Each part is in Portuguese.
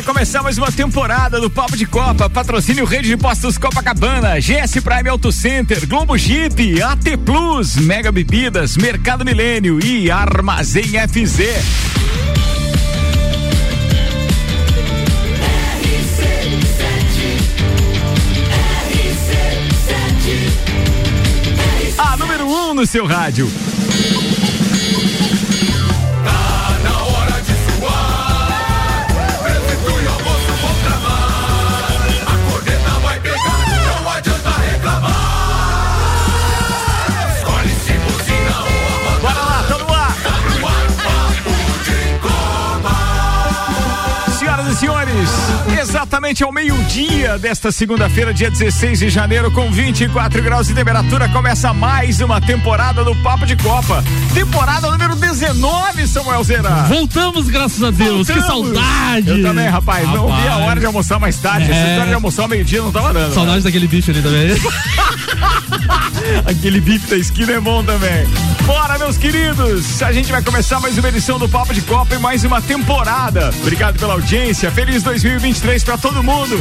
Vai começar mais uma temporada do Papo de Copa. Patrocínio Rede de Postos Copacabana, GS Prime Auto Center, Globo Jeep, AT Plus, Mega Bebidas, Mercado Milênio e Armazém FZ. A número 1 um no seu rádio. Exatamente ao meio-dia desta segunda-feira, dia 16 de janeiro, com 24 graus de temperatura, começa mais uma temporada do Papo de Copa. Temporada número 19, Samuel Zera. Voltamos, graças a Deus. Voltamos. Que saudade. Eu também, rapaz. rapaz. Não vi a hora de almoçar mais tarde. É. Essa história de almoçar ao meio-dia não tava dando. Saudade né? daquele bicho ali também. Aquele bife da esquina é bom também. Bora, meus queridos! A gente vai começar mais uma edição do Papo de Copa e mais uma temporada. Obrigado pela audiência. Feliz 2023 para todo mundo.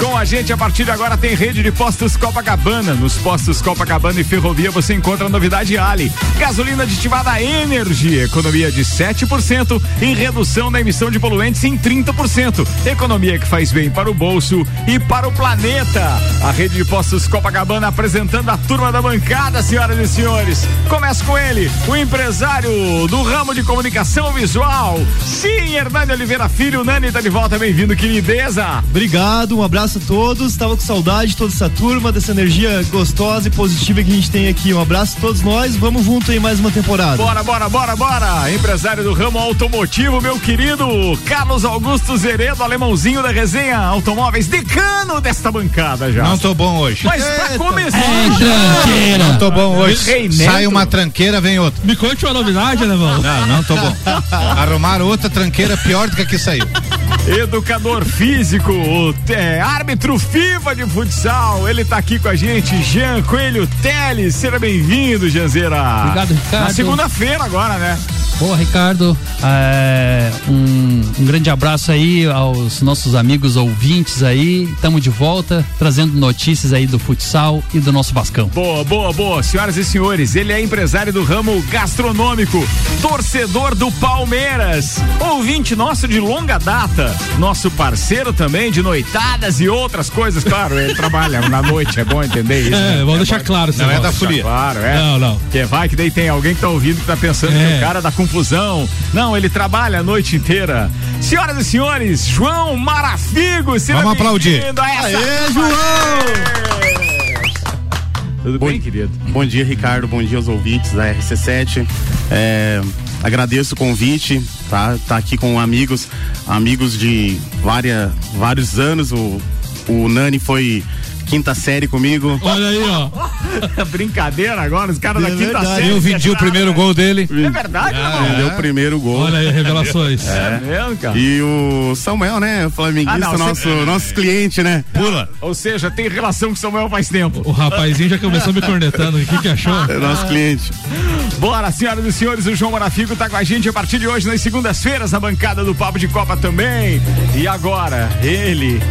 Com a gente a partir de agora tem rede de postos Copacabana. Nos postos Copacabana e Ferrovia você encontra a novidade Ali. Gasolina aditivada Energy, economia de 7% e redução na emissão de poluentes em 30%. Economia que faz bem para o bolso e para o planeta. A rede de postos Copacabana apresentando a turma da bancada, senhoras e senhores. Começa com ele, o empresário do ramo de comunicação visual. Sim, Hernani Oliveira Filho, Nani tá de volta, bem-vindo, querideza. Obrigado, um abraço a todos. Tava com saudade de toda essa turma, dessa energia gostosa e positiva que a gente tem aqui. Um abraço a todos nós. Vamos junto aí mais uma temporada. Bora, bora, bora, bora. Empresário do ramo automotivo, meu querido Carlos Augusto Zeredo, alemãozinho da resenha Automóveis, decano desta bancada já. Não tô bom hoje. Mas pra começar. É tranqueira. Não tô bom hoje. Sai uma tranqueira, vem outra. Me conte uma novidade, alemão. Não, não tô bom. Arrumaram outra tranqueira pior do que a que saiu. Educador físico, é, árbitro FIFA de futsal. Ele tá aqui com a gente, Jean Coelho Teles. Seja bem-vindo, Janzeira. Obrigado, Ricardo. Na segunda-feira agora, né? Boa, Ricardo. É, um, um, grande abraço aí aos nossos amigos ouvintes aí. Estamos de volta, trazendo notícias aí do futsal e do nosso Bascão. Boa, boa, boa. Senhoras e senhores, ele é empresário do ramo gastronômico, torcedor do Palmeiras, ouvinte nosso de longa data, nosso parceiro também de noitadas e outras coisas. Claro, ele trabalha na noite, é bom entender isso. É, né? vamos é deixar bom. claro. Não é da folia. Claro, é. Não, não. Que vai que daí tem alguém que tá ouvindo que tá pensando é. que o cara da confusão. Não, ele trabalha a noite inteira. Senhoras e senhores, João Marafigo, Vamos aplaudir. Aê, João! Tudo bom, bem, querido? Bom dia, Ricardo. Bom dia aos ouvintes da RC7. É, agradeço o convite, tá? Tá aqui com amigos, amigos de várias, vários anos. O, o Nani foi quinta série comigo. Olha aí, ó. Brincadeira agora, os caras é da quinta série. Eu vendi o primeiro gol dele. É verdade, ah, Ele deu o primeiro gol. Olha aí, revelações. É, é mesmo, cara. E o Samuel, né? O flamenguista, ah, não, nosso, você... nosso cliente, né? Pula. Ou seja, tem relação com o Samuel faz tempo. O rapazinho já começou me cornetando. O que, que achou? É nosso cliente. Bora, senhoras e senhores, o João Morafico tá com a gente a partir de hoje, nas segundas-feiras, na bancada do Papo de Copa também. E agora, ele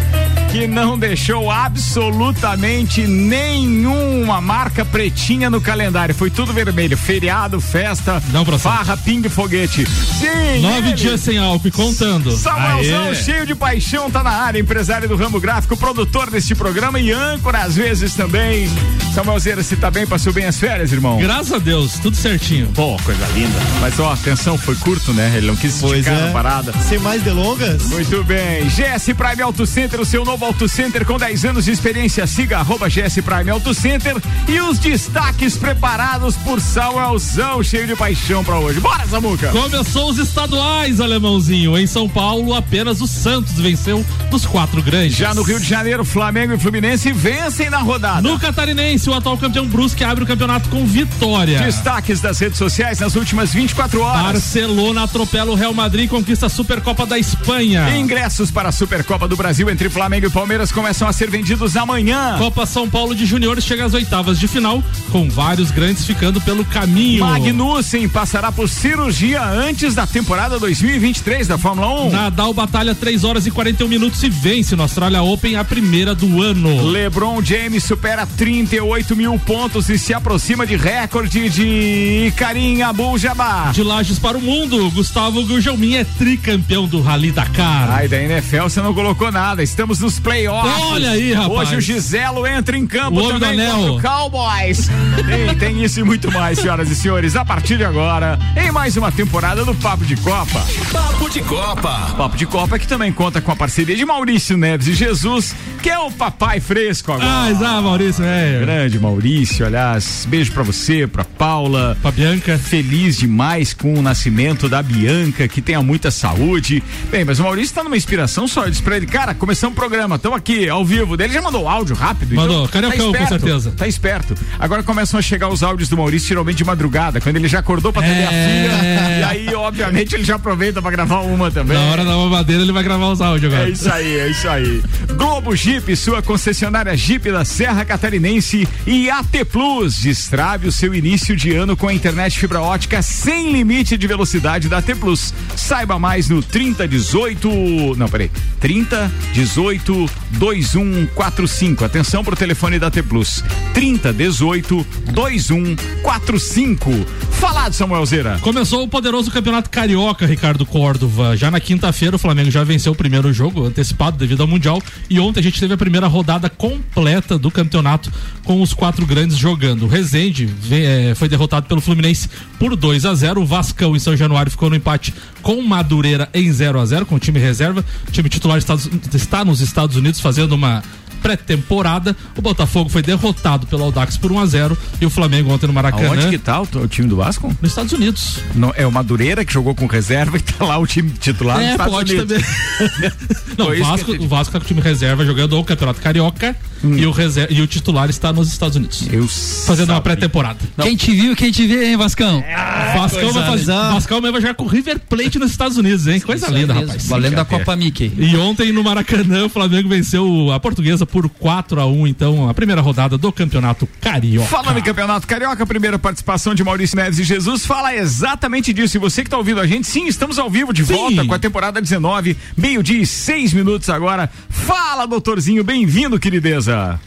que não deixou absolutamente nenhuma marca pretinha no calendário. Foi tudo vermelho. Feriado, festa, não, farra, ping foguete. Sim! Nove ele. dias sem álcool e contando. Samuelzão, cheio de paixão, tá na área. Empresário do ramo gráfico, produtor deste programa e âncora às vezes também. Samuelzeira, se tá bem, passou bem as férias, irmão? Graças a Deus, tudo certinho. Pô, coisa linda. Mas ó, atenção, foi curto, né? Ele não quis esticar é. na parada. Sem mais delongas? Muito bem. GS Prime Auto Center, o seu novo Novo Auto Center com 10 anos de experiência. Siga arroba GS Prime Auto Center e os destaques preparados por Samuelzão, cheio de paixão para hoje. Bora, Samuca! Começou os estaduais, alemãozinho. Em São Paulo, apenas o Santos venceu dos quatro grandes. Já no Rio de Janeiro, Flamengo e Fluminense vencem na rodada. No Catarinense, o atual campeão Brusque abre o campeonato com vitória. Destaques das redes sociais nas últimas 24 horas. Barcelona atropela o Real Madrid e conquista a Supercopa da Espanha. Ingressos para a Supercopa do Brasil entre Flamengo e Palmeiras começam a ser vendidos amanhã. Copa São Paulo de Juniores chega às oitavas de final, com vários grandes ficando pelo caminho. Magnussen passará por cirurgia antes da temporada 2023 da Fórmula 1. Nadal batalha 3 horas e 41 minutos e vence no Australia Open a primeira do ano. LeBron James supera 38 mil pontos e se aproxima de recorde de Karim Abdul-Jabbar. De Lages para o mundo, Gustavo Gugelmin é tricampeão do Rally Dakar. Ai, da NFL você não colocou nada. Estamos nos playoffs. Olha aí, rapaz. Hoje o Giselo entra em campo O também do anel. contra o Cowboys. tem, tem isso e muito mais, senhoras e senhores. A partir de agora, em mais uma temporada do Papo de Copa. Papo de Copa. Papo de Copa que também conta com a parceria de Maurício Neves e Jesus, que é o papai fresco agora. Ah, exato, Maurício, é. Grande Maurício, aliás, beijo pra você, pra Paula. Pra Bianca. Feliz demais com o nascimento da Bianca, que tenha muita saúde. Bem, mas o Maurício tá numa inspiração só. Eu disse pra ele, cara, começamos o programa, estamos aqui ao vivo. Ele já mandou áudio rápido. Mandou, então, cariocão, tá com esperto, certeza. Tá esperto. Agora começam a chegar os áudios do Maurício, geralmente de madrugada, quando ele já acordou pra atender É. a filha. E aí, obviamente, ele já aproveita pra gravar uma também. Na hora da mamadeira ele vai gravar os áudios agora. É isso aí, é isso aí. Globo Jeep, sua concessionária Jeep da Serra Catarinense e AT Plus. Destrave o seu início de ano com a internet fibra ótica sem limite de velocidade da AT Plus. Saiba mais no 3018. Não, peraí. 3018 2145. Atenção pro telefone da AT Plus. 3018 2145. Falado, Samuel Zeira. Começou o poderoso campeonato carioca, Ricardo Córdova. Já na quinta-feira, o Flamengo já venceu o primeiro jogo, antecipado devido ao Mundial. E ontem a gente teve a primeira rodada completa do campeonato, com os quatro grandes jogando. O Rezende eh, foi derrotado pelo Fluminense por 2 a 0 O Vascão em São Januário ficou no empate com Madureira em 0 a 0 com o time reserva. O time titular Estados- está nos Estados Unidos fazendo uma pré-temporada. O Botafogo foi derrotado pelo Audax por 1 a 0 e o Flamengo ontem no Maracanã. Aonde que tá o, o time do Vasco? Nos Estados Unidos. Não, é o Madureira que jogou com reserva e tá lá o time titular É, Estados pode Unidos. também. Não, o Vasco, entendi. o Vasco tá com o time reserva jogando o Campeonato Carioca e, o reser- e o titular está nos Estados Unidos. Eu Fazendo uma sabia. pré-temporada. Quem te viu, quem te vê, hein, Vascão? O Vascão vai, fazer. Vascão vai jogar com o River Plate nos Estados Unidos, hein? Coisa Isso linda, mesmo, rapaz. Valendo da Copa Mickey. E ontem no Maracanã, o Flamengo venceu a portuguesa por 4 a 1 então a primeira rodada do Campeonato Carioca. Falando em Campeonato Carioca, primeira participação de Maurício Neves e Jesus fala exatamente disso. E você que tá ouvindo a gente, sim, estamos ao vivo de Sim. volta com a temporada 19, meio-dia e seis minutos agora. Fala, doutorzinho, bem-vindo, querideza. uh,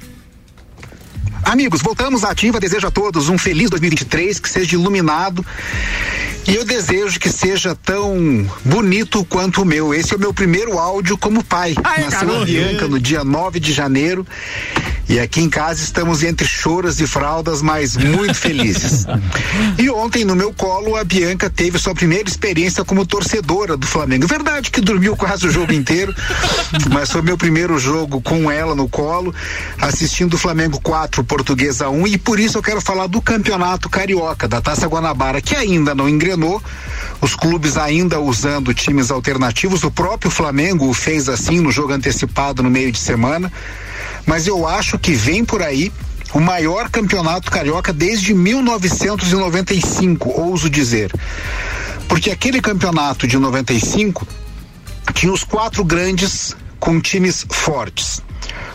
Amigos, voltamos à ativa. Desejo a todos um feliz 2023, que seja iluminado. E eu desejo que seja tão bonito quanto o meu. Esse é o meu primeiro áudio como pai. Ai, Nasceu garoto. a Bianca no dia 9 de janeiro. E aqui em casa estamos entre choras e fraldas, mas muito felizes. E ontem, no meu colo, a Bianca teve sua primeira experiência como torcedora do Flamengo. Verdade que dormiu quase o jogo inteiro, mas foi meu primeiro jogo com ela no colo, assistindo o Flamengo 4, Portuguesa 1, e por isso eu quero falar do Campeonato Carioca, da Taça Guanabara, que ainda não engrenou. Os clubes ainda usando times alternativos. O próprio Flamengo o fez assim no jogo antecipado no meio de semana. Mas eu acho que vem por aí o maior campeonato carioca desde 1995, ouso dizer. Porque aquele campeonato de 95 tinha os quatro grandes com times fortes.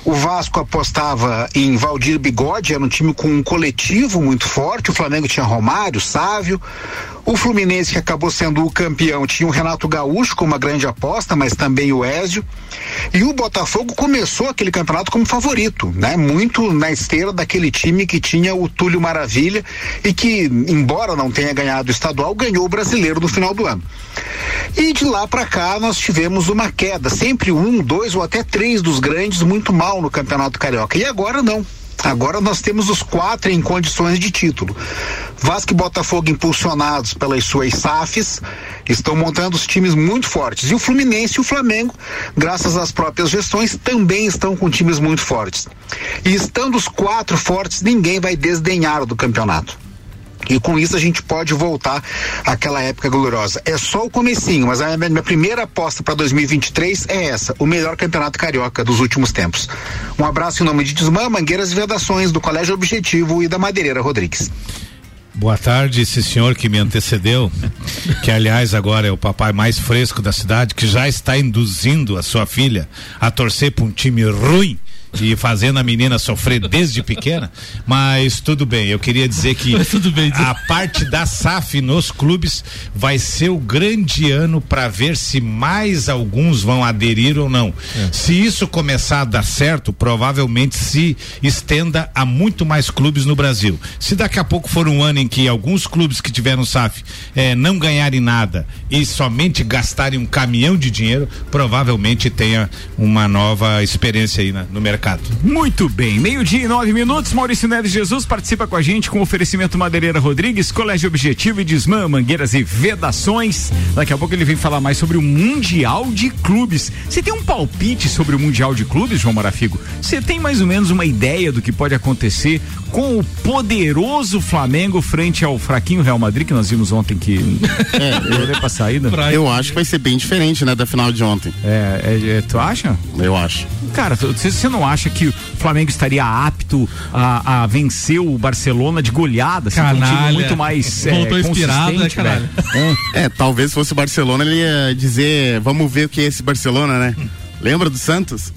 O Vasco apostava em Valdir Bigode, era um time com um coletivo muito forte. O Flamengo tinha Romário, Sávio. O Fluminense, que acabou sendo o campeão, tinha o Renato Gaúcho como uma grande aposta, mas também o Ézio. E o Botafogo começou aquele campeonato como favorito, né? Muito na esteira daquele time que tinha o Túlio Maravilha e que, embora não tenha ganhado o estadual, ganhou o brasileiro no final do ano. E de lá para cá nós tivemos uma queda, sempre um, dois ou até três dos grandes muito mal no Campeonato Carioca. E agora não. Agora nós temos os quatro em condições de título. Vasco e Botafogo impulsionados pelas suas SAFs estão montando os times muito fortes. E o Fluminense e o Flamengo, graças às próprias gestões, também estão com times muito fortes. E estando os quatro fortes, ninguém vai desdenhar do campeonato. E com isso a gente pode voltar àquela época gloriosa. É só o comecinho, mas a minha, primeira aposta para 2023 é essa, o melhor campeonato carioca dos últimos tempos. Um abraço em nome de Desmã, Mangueiras e Vedações, do Colégio Objetivo e da Madeireira Rodrigues. Boa tarde, esse senhor que me antecedeu, que aliás agora é o papai mais fresco da cidade, que já está induzindo a sua filha a torcer para um time ruim e fazendo a menina sofrer desde pequena, mas tudo bem, eu queria dizer que bem, a parte da SAF nos clubes vai ser o grande ano para ver se mais alguns vão aderir ou não. É. Se isso começar a dar certo, provavelmente se estenda a muito mais clubes no Brasil. Se daqui a pouco for um ano em que alguns clubes que tiveram SAF eh, não ganharem nada e somente gastarem um caminhão de dinheiro, provavelmente tenha uma nova experiência aí no mercado mercado. Muito bem, meio-dia e nove minutos. Maurício Neves Jesus participa com a gente com oferecimento Madeireira Rodrigues, Colégio Objetivo e Desmã, Mangueiras e Vedações. Daqui a pouco ele vem falar mais sobre o Mundial de Clubes. Você tem um palpite sobre o Mundial de Clubes, João Marafigo? Você tem mais ou menos uma ideia do que pode acontecer com o poderoso Flamengo frente ao fraquinho Real Madrid, que nós vimos ontem que é, eu, pra saída? Eu acho que vai ser bem diferente, né, da final de ontem. É, é, é tu acha? Eu acho. Cara, você não acha que o Flamengo estaria apto a, a vencer o Barcelona de goleada? Assim, um time muito mais é, Voltou inspirado, né, caralho? É. é, talvez fosse o Barcelona, ele ia dizer, vamos ver o que é esse Barcelona, né? Lembra do Santos?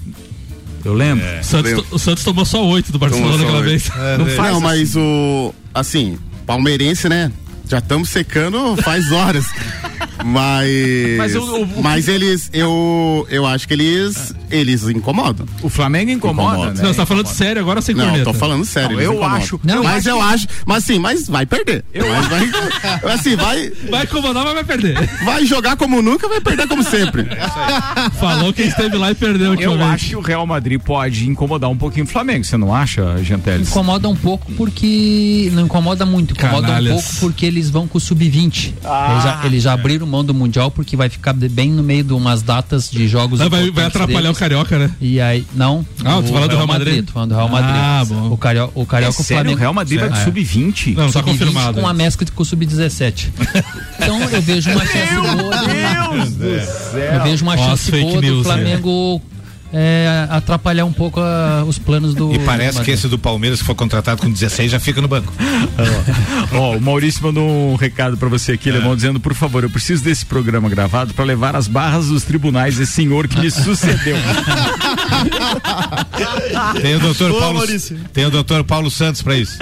Eu lembro. É. Santos, lembro. O Santos tomou só oito do Barcelona aquela vez. É, não, faz não assim. mas o. Assim, palmeirense, né? Já estamos secando faz horas. Mas. Mas, o, o, mas eles, eu, eu acho que eles, eles incomodam. O Flamengo incomoda. incomoda. Né? Não, você tá falando sério agora sem Não, corneta. tô falando sério. Não, eu incomodam. acho. Não, mas eu acho. Mas assim, mas vai perder. Eu mas vai, assim, vai. Vai incomodar, mas vai perder. Vai jogar como nunca, vai perder como sempre. É Falou quem esteve lá e perdeu. Eu acho que o Real Madrid pode incomodar um pouquinho o Flamengo. Você não acha, Genteles? Incomoda um pouco porque. Não incomoda muito. Incomoda Canalhas. um pouco porque eles vão com o sub-20. Ah, eles, já, eles já abriram mão do Mundial porque vai ficar bem no meio de umas datas de jogos. Vai, vai atrapalhar deles. o Carioca, né? E aí, não. Ah, tu fala do Real Madrid? Madrid falando do Real Madrid. Ah, bom. O, Cario, o Carioca é o Flamengo. O Real Madrid vai é. sub-20? Não, só confirmado. Com a mescla com o sub-17. então eu vejo uma chance boa. Meu Deus do céu. Eu vejo uma chance Nossa, boa news, do Flamengo. É atrapalhar um pouco a, os planos do. E parece que esse do Palmeiras, que foi contratado com 16, já fica no banco. Ó, oh, o Maurício mandou um recado para você aqui, é. dizendo: por favor, eu preciso desse programa gravado para levar as barras dos tribunais esse senhor que me sucedeu. tem o doutor Paulo. Tem o doutor Paulo Santos para isso.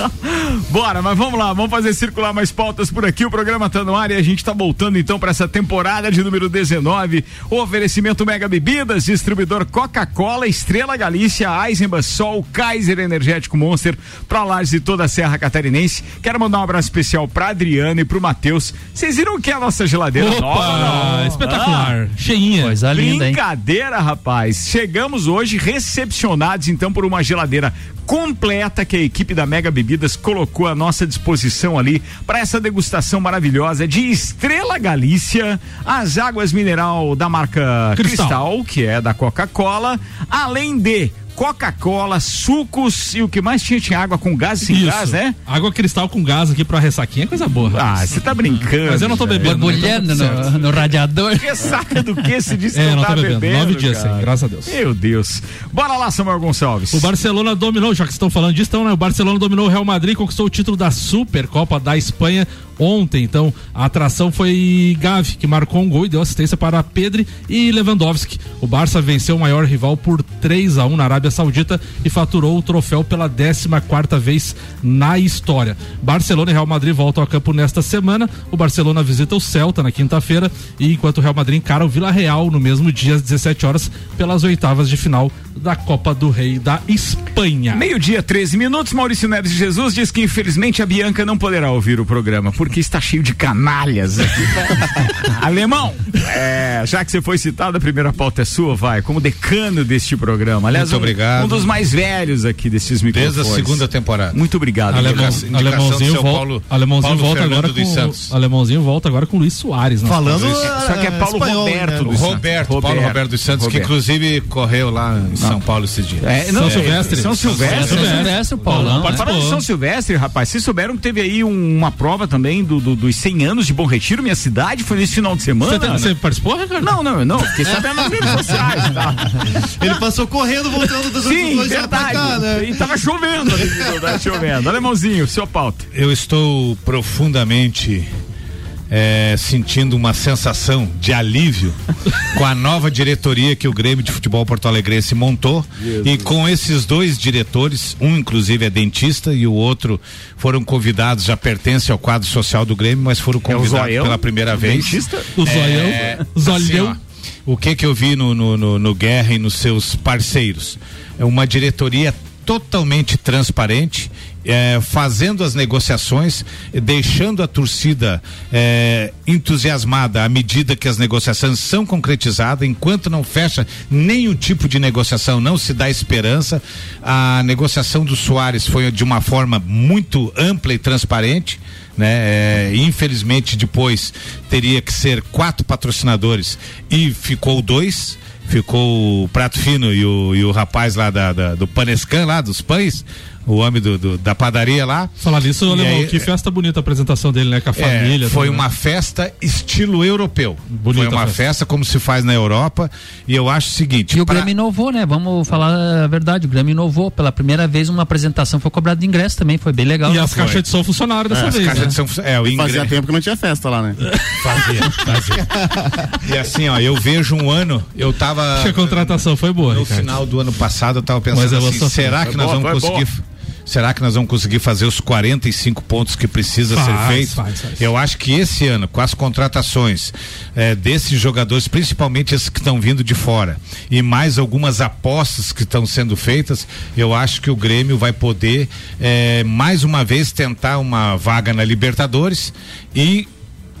Bora, mas vamos lá, vamos fazer circular mais pautas por aqui. O programa tá no ar e a gente tá voltando então para essa temporada de número 19. O oferecimento Mega Bebidas, distribuidor Coca-Cola, Estrela Galícia, Eisenbach, Sol, Kaiser Energético Monster, pra Lages e toda a Serra Catarinense. Quero mandar um abraço especial pra Adriana e pro Matheus. Vocês viram que é a nossa geladeira Opa, nova? Espetacular, ah, cheinha. Coisa linda, Brincadeira, hein? rapaz. Chegamos hoje recepcionados então por uma geladeira completa que a equipe da Mega Bebidas colocou à nossa disposição ali para essa degustação maravilhosa de Estrela Galícia, as águas mineral da marca Cristal, Cristal que é da Coca-Cola, além de Coca-Cola, sucos e o que mais tinha tinha água com gás e sem Isso. gás, né? Água cristal com gás aqui pra ressaquinha é coisa boa. Ah, você tá brincando. Mas eu não tô bebendo. Borbulhando no, no, radiador. Que saca do que se diz que é, não, tá bebendo. bebendo. Nove dias sem, graças a Deus. Meu Deus. Bora lá, Samuel Gonçalves. O Barcelona dominou, já que estão falando disso, então, né? O Barcelona dominou o Real Madrid, conquistou o título da Supercopa da Espanha ontem. Então, a atração foi Gavi, que marcou um gol e deu assistência para Pedri e Lewandowski. O Barça venceu o maior rival por 3 a 1 na Arábia Saudita e faturou o troféu pela 14 quarta vez na história. Barcelona e Real Madrid voltam a campo nesta semana. O Barcelona visita o Celta na quinta-feira e enquanto o Real Madrid encara o Vila Real no mesmo dia às 17 horas pelas oitavas de final da Copa do Rei da Espanha. Meio-dia, 13 minutos. Maurício Neves de Jesus diz que infelizmente a Bianca não poderá ouvir o programa porque está cheio de canalhas aqui. Alemão, é, já que você foi citado, a primeira pauta é sua, vai, como decano deste programa. Aliás, Muito obrigado. Um, um dos mais velhos aqui desses microfones. Desde a segunda temporada. Muito obrigado. Alemão, alemãozinho, vol Paulo, alemãozinho Paulo volta agora com Santos. alemãozinho volta agora com Luiz Soares. Né? Falando, só que é Paulo espanhol, Roberto, né? Roberto, Roberto, Paulo Roberto dos Santos, Roberto. que inclusive correu lá em São Paulo esses dias. É, São Silvestre. São Silvestre. São Silvestre, o Paulão. Falando de São Silvestre, rapaz, vocês souberam que teve aí um- uma prova também do, do- dos 100 anos de Bom Retiro, minha cidade, foi nesse final de semana. Você, tá- você participou, Ricardo? Não, não, não, fiquei sabendo nas redes sociais. Tá? Ele passou correndo, voltando dos Sim, verdade. cá, né? E tava chovendo ali, chovendo. Alemãozinho, seu pauta. Eu estou profundamente é, sentindo uma sensação de alívio com a nova diretoria que o Grêmio de Futebol Porto Alegrense montou e com esses dois diretores, um inclusive é dentista e o outro foram convidados, já pertence ao quadro social do Grêmio, mas foram convidados Zoião? pela primeira vez. Dentista? O zoião. É, Zolhão. assim, ó, o que que eu vi no, no, no- no Guerra e nos seus parceiros? É uma diretoria totalmente transparente, é, fazendo as negociações, deixando a torcida é, entusiasmada à medida que as negociações são concretizadas, enquanto não fecha nenhum tipo de negociação, não se dá esperança. A negociação do Soares foi de uma forma muito ampla e transparente né? É, infelizmente depois teria que ser quatro patrocinadores e ficou dois. Ficou o Prato Fino e o, e o rapaz lá da, da- do Panescan lá, dos pães, o homem do, do- da padaria lá. Falar nisso, E Alemão, aí, que festa bonita a apresentação dele, né? Com a é, família. foi tudo, né? uma festa estilo europeu. Bonita foi uma festa. festa. como se faz na Europa. E eu acho o seguinte. E o pra- Grêmio inovou, né? Vamos falar a verdade. O Grêmio inovou. Pela primeira vez, uma apresentação foi cobrada de ingresso também. Foi bem legal. E né? as caixas de som funcionaram dessa as vez. caixas né? de São é, o ingre- Fazia tempo que não tinha festa lá, né? Fazia, fazia. e assim, ó, eu vejo um ano, eu tava. Que a contratação foi boa, No Ricardo. final do ano passado eu tava Mas pensando eu vou assim, será Foi que nós boa, vamos foi conseguir será que nós vamos conseguir fazer os 45 pontos que precisa Faz, ser feito? faz, faz. Eu acho que esse ano, com as contratações eh, desses jogadores, principalmente esses que estão vindo de fora, e mais algumas apostas que estão sendo feitas, eu acho que o Grêmio vai poder eh, mais uma vez tentar uma vaga na Libertadores e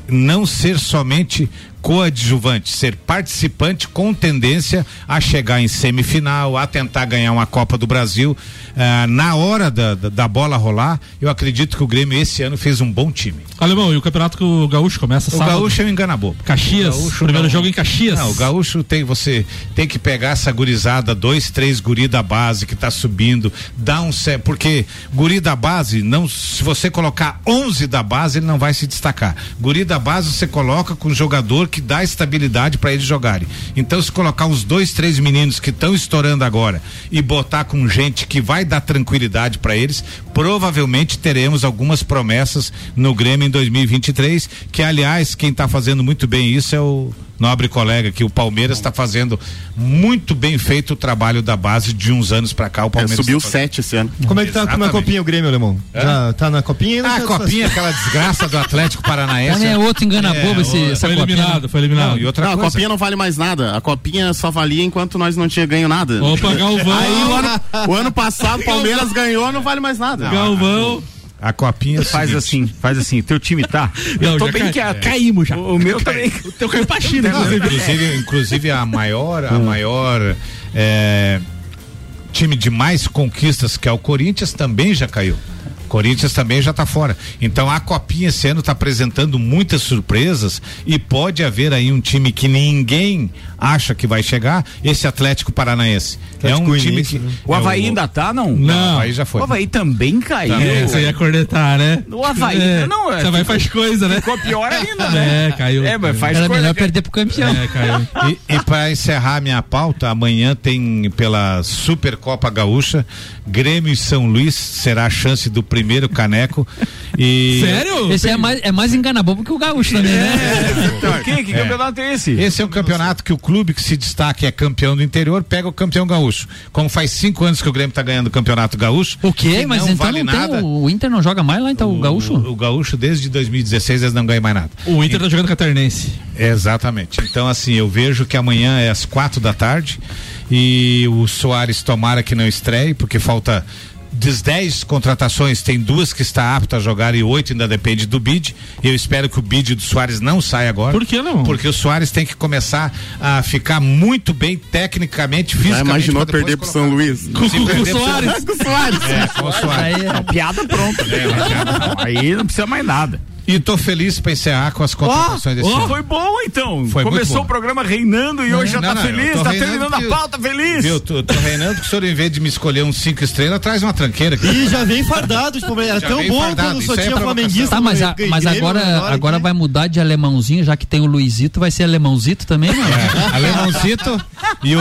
não ser somente coadjuvante, ser participante com tendência a chegar em semifinal, a tentar ganhar uma Copa do Brasil. Ah, na hora da, da, bola rolar, eu acredito que o Grêmio esse ano fez um bom time. Alemão, e o campeonato que o Gaúcho começa O sábado. Gaúcho é um engana-bobo. Caxias, O Gaúcho primeiro não- jogo em Caxias. Não, o Gaúcho tem, você tem que pegar essa gurizada, dois, três guri da base que tá subindo, dá um sé- porque guri da base, não, se você colocar 11 da base, ele não vai se destacar. Guri da base você coloca com jogador que dá estabilidade para eles jogarem. Então se colocar uns dois, três meninos que estão estourando agora e botar com gente que vai dar tranquilidade para eles, provavelmente teremos algumas promessas no Grêmio em 2023, que aliás, quem tá fazendo muito bem isso é o nobre colega que o Palmeiras está fazendo muito bem feito o trabalho da base de uns anos para cá. O É, Palmeiras subiu tá sete esse ano. Como é que tá na Exatamente. copinha o Grêmio, alemão? Já tá na copinha? Ah, a copinha, aquela desgraça do Atlético Paranaense. Também é outro engana bobo esse, essa Foi copinha, eliminado, foi eliminado. Não, e outra não, a coisa. copinha não vale mais nada. A copinha só valia enquanto nós não tinha ganho nada. Opa, Galvão. Aí o ano, o ano passado o Palmeiras ganhou, não vale mais nada. Galvão. A copinha é o Faz assim, faz assim. Teu time tá? Não, Eu tô bem cai- quieto. Caímos já. O meu também. O teu caiu pra China, inclusive. inclusive, inclusive a maior, a maior é, time de mais conquistas que é o Corinthians também já caiu. Corinthians também já está fora. Então a Copinha esse ano está apresentando muitas surpresas e pode haver aí um time que ninguém acha que vai chegar, esse Atlético Paranaense. é um Atlético time início, que né? O é Havaí ainda tá, não? Não. Aí já foi. O Havaí também caiu. É, você ia cornetar, né? O Havaí, É, não, é, Você vai faz coisa, né? Ficou pior ainda, né? É, caiu. É, mas faz Era coisa melhor que- perder pro campeão. É, caiu. E, e para encerrar minha pauta, amanhã tem pela Supercopa Gaúcha, Grêmio e São Luís será a chance do primeiro caneco. E Sério? Esse é mais, é mais engana bobo que o Gaúcho também, né? Então, que, que campeonato é esse? Esse é um campeonato que o clube que se destaca é campeão do interior pega o campeão gaúcho. Como faz cinco anos que o Grêmio está ganhando o campeonato gaúcho. O quê? que Mas não então vale não tem. nada. O, o Inter não joga mais lá, então o, Gaúcho? O, o gaúcho desde 2016 eles não ganham mais nada. O Inter tá jogando catarinense. Exatamente. Então, assim, eu vejo que amanhã é às quatro da tarde e o Soares tomara que não estreie, porque falta das 10 contratações, tem duas que está apta a jogar e oito ainda depende do bid. Eu espero que o bid do Soares não saia agora. Por que não? Porque o Soares tem que começar a ficar muito bem tecnicamente, Já fisicamente. imaginou pra depois perder pro. São Luís? Com, com, com o Soares. Com o Soares. É, com o Soares. Aí, é- Piada pronta. né? Aí não precisa mais nada. E tô feliz pra encerrar com as contratações desse Ó, ano. foi bom então. Foi Começou bom. o programa reinando e hoje já Não, tá não, eu feliz, tá terminando a pauta feliz. Viu, tô, tô reinando que o senhor, em vez de me escolher uns cinco estrelas, traz uma tranqueira aqui. E já vem fardado, tipo, era Já tão bom fardado, quando isso só é tinha flamenguista. Tá, mas, a- mas agora, agora vai mudar de alemãozinho, já que tem o Luizito, vai ser alemãozito também, mano. É, Alemãozito e o,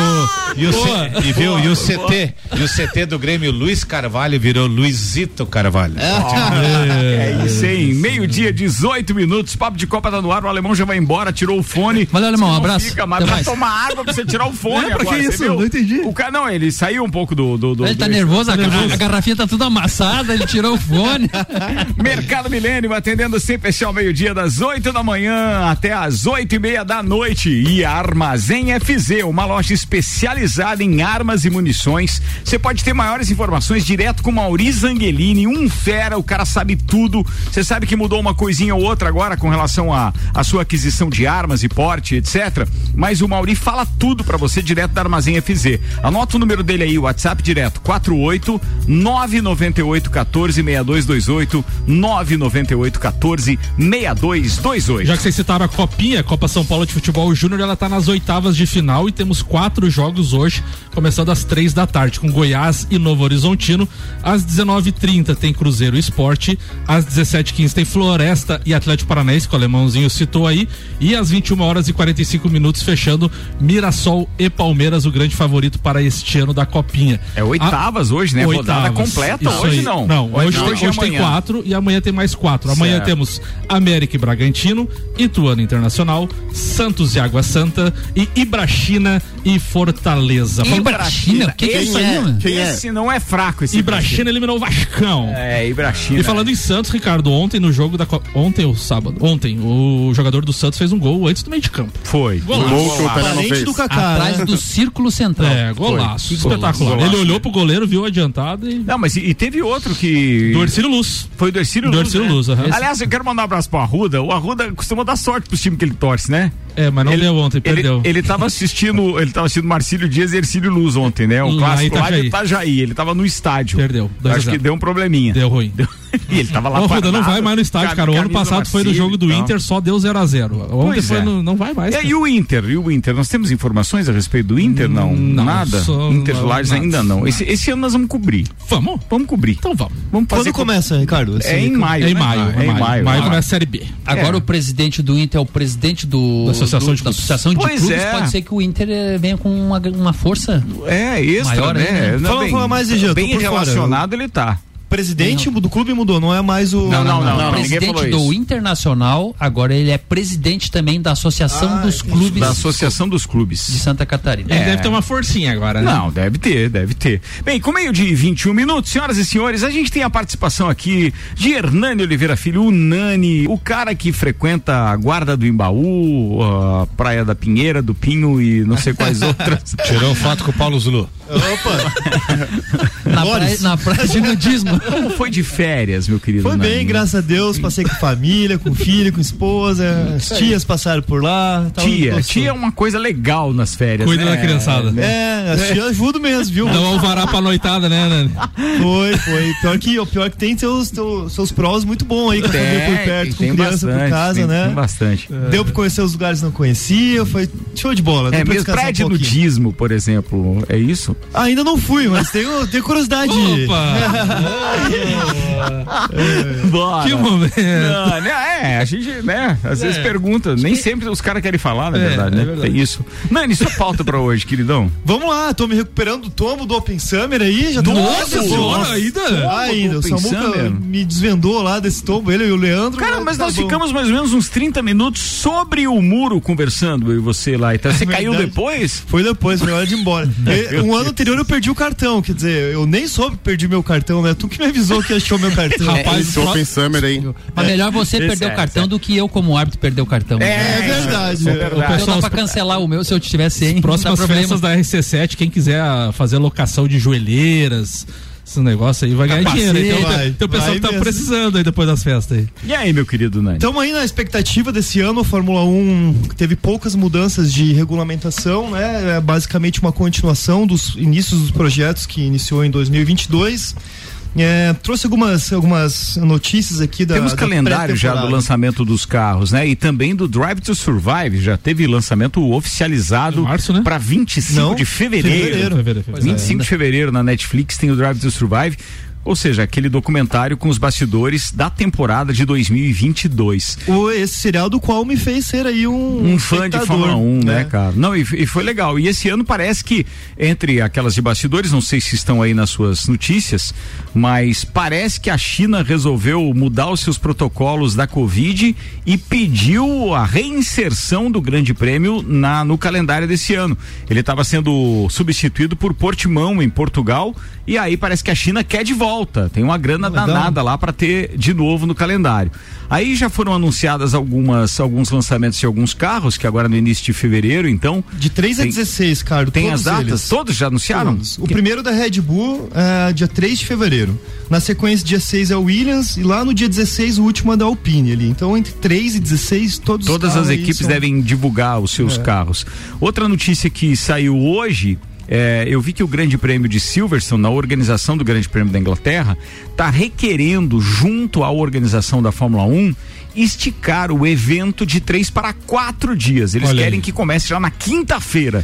e o, Boa. C- e viu, e o CT, e o CT do Grêmio Luiz Carvalho virou Luizito Carvalho. É isso aí, meio-dia, 18 minutos, papo de Copa tá no ar, o alemão já vai embora, tirou o fone. Valeu, alemão, um abraço. Fica, mas mais. tomar água pra você tirar o fone É, pra agora, que isso? Não entendi. O cara, não, ele saiu um pouco do... do, do Ele tá do- nervoso, a, a- a garrafinha tá tudo amassada, ele tirou o fone. Mercado Milênio atendendo sempre ao meio-dia das 8 da manhã até as oito e meia da noite. E Armazém FZ, uma loja especializada em armas e munições. Você pode ter maiores informações direto com Mauri Zangelini, um fera, o cara sabe tudo. Você sabe que mudou uma coisinha ou outra agora com relação à a, sua aquisição de armas e porte, etc. Mas o Mauri fala tudo pra você direto da Armazém FZ. Anota o número dele aí, o WhatsApp direto: 48 998 14 6228 998 14 6228. Já que vocês citaram a Copinha, Copa São Paulo de Futebol Júnior, ela tá nas oitavas de final e temos quatro jogos hoje, começando às três da tarde, com Goiás e Novo Horizontino. Às 19h30 tem Cruzeiro Esporte, às 17h15 tem Floresta e Atlético Paranaense, que o alemãozinho citou aí, e às 21 horas e 45 minutos, fechando Mirassol e Palmeiras, o grande favorito para este ano da Copinha. É oitavas hoje, né? Rodada completa Isso hoje aí. não. Não, hoje, Hoje tem, é hoje tem amanhã. quatro e amanhã tem mais quatro. Amanhã Certo. temos América e Bragantino, Ituano Internacional, Santos e Água Santa e Ibrachina e Fortaleza. Ibrachina? O que, que é isso aí, mano? Quem é? Esse não é fraco, esse Ibrachina eliminou o Vascão. É, Ibrachina. E falando em Santos, Ricardo, ontem no jogo da ontem ou sábado, ontem o jogador do Santos fez um gol antes do meio de campo. Foi. Golaço. Gol que o Parente fez. do Kaká, Atrás né? do círculo central. É, golaço, Foi. espetacular. Golaço. Ele olhou pro goleiro, viu adiantado e Não, mas e, e teve outro que. do Ercílio Luz. Foi do Ercílio Do Luz. Ercílio né? Luz, aham. Aliás, eu quero mandar um abraço pro Arruda. O Arruda costuma dar sorte pros times que ele torce, né? É, mas não ele, deu ontem, ele, perdeu. Ele tava assistindo, ele tava assistindo Marcílio Dias e Ercílio Luz ontem, né? O Lá clássico em lá de Itajaí. Itajaí. Ele tava no estádio. Perdeu, Acho que deu um probleminha. Deu ruim. e ele tava lá Ô, Ruda, não vai mais no estádio, cara. O ano passado foi no Marcílio jogo do e tal. Inter, só deu 0x0. Ontem Pois foi é. no, não vai mais. É, cara. e o Inter? E o Inter? Nós temos informações a respeito do Inter? Não, Não, nada. só- Inter não, Lages ainda não. Esse, esse ano nós vamos cobrir. Vamos? Vamos cobrir. Então vamos. Vamos fazer Quando co- começa, Ricardo? É em maio. É em né? maio. É em maio. Maio começa a Série B. Agora É. o presidente do Inter é o presidente do, Associação do- de Clubes. Associação de Pois Clubes. é. Pode ser que o Inter eh, venha com uma, uma força. É, extra, Maior né? ainda. Não, Fala- bem, fala mais, tô Bem por fora. relacionado ele tá. Presidente do clube mudou, não é mais o. Não, não, não. o ninguém presidente falou do isso. Internacional, agora ele é presidente também da Associação Ah, dos. Clubes Da Associação dos de Clubes. Santa Catarina. Ele É. deve ter uma forcinha agora, né? Não, deve ter, deve ter. Bem, com meio de 21 minutos, senhoras e senhores, a gente tem a participação aqui de Hernani Oliveira Filho, o Nani, o cara que frequenta a Guarda do Embaú, a Praia da Pinheira, do Pinho e não sei quais outras. Tirou foto com o Paulo Zulu. Opa! Na praia, na praia de nudismo. Como foi de férias, meu querido Foi bem, graças a Deus. Passei com família, com filho, com esposa. As tias passaram por lá. Tia, tia é uma coisa legal nas férias, Cuida né? da criançada. É, as tias ajudam mesmo, viu? Dá um alvará pra noitada, né, Nani? Foi, foi. Pior que, o pior que tem seus, seus, seus prós muito bons aí, com a família por perto, tem com criança bastante, por casa, tem, né? Tem bastante. Deu pra conhecer os lugares que não conhecia, foi show de bola. É mesmo, de um nudismo, por exemplo, é isso? Ainda não fui, mas tenho, tenho curiosidade. Opa! Bora. que momento! Não, né, é, a gente, né, às vezes pergunta, nem sempre os caras querem falar, na É, verdade, é né? verdade. Tem isso. Nani, sua pauta pra hoje, queridão. Vamos lá, tô me recuperando do tombo do Open Summer aí. Já Nossa tô... senhora, ainda? Ainda, o Samuca me desvendou lá desse tombo, ele e o Leandro. Cara, mas tá nós bom. ficamos mais ou menos uns 30 minutos sobre o muro conversando, eu e você lá. Então você caiu verdade. depois? Foi depois, foi hora de ir embora. Um ano anterior eu perdi o cartão, quer dizer, eu nem soube que perdi meu cartão, né? Tu que me avisou que achou meu cartão. Rapaz, Esse Open Summer aí. Mas melhor você Esse perder é, o cartão do que eu, como árbitro, perder o cartão. É verdade. É né? verdade. O Então pessoal, dá pra cancelar o meu se eu tivesse sem. dá próximas festas da RC7, quem quiser fazer locação de joelheiras, esse negócio aí, vai ganhar Capacete, dinheiro. Então, vai, tem o pessoal tá mesmo. precisando aí depois das festas aí. E aí, meu querido Nani? Estamos aí na expectativa desse ano. A Fórmula 1 teve poucas mudanças de regulamentação, né? É basicamente uma continuação dos inícios dos projetos que iniciou em 2022. É, trouxe algumas, algumas notícias aqui da. Temos da calendário já do lançamento dos carros, né? E também do Drive to Survive, já teve lançamento oficializado né? para 25 Não, de fevereiro. fevereiro. Fevereiro, fevereiro. 25 de fevereiro na Netflix tem o Drive to Survive. Ou seja, aquele documentário com os bastidores da temporada de 2022. O, esse serial do qual me fez ser aí um. um fã de Fórmula 1, né, né? cara? Não, e, e foi legal. E esse ano parece que, entre aquelas de bastidores, não sei se estão aí nas suas notícias, mas parece que a China resolveu mudar os seus protocolos da Covid e pediu a reinserção do Grande Prêmio na, no calendário desse ano. Ele estava sendo substituído por Portimão, em Portugal, e aí parece que a China quer de volta. Tem uma grana Legal. danada lá para ter de novo no calendário. Aí já foram anunciadas algumas alguns lançamentos de alguns carros que agora no início de fevereiro, então De 3 a Tem- 16, Carlos. tem as datas, eles. todos já anunciaram? Todos. O primeiro da Red Bull, é, dia 3 de fevereiro. Na sequência, dia 6 é o Williams. E lá no dia 16, o último é da Alpine ali. Então, entre 3 e 16, todos os Todas as equipes são- devem divulgar os seus É. carros. Outra notícia que saiu hoje. É, eu vi que o Grande Prêmio de Silverstone, na organização do Grande Prêmio da Inglaterra, está requerendo, junto à organização da Fórmula 1, esticar o evento de três para quatro dias. Eles Olha querem aí. que comece já na quinta-feira.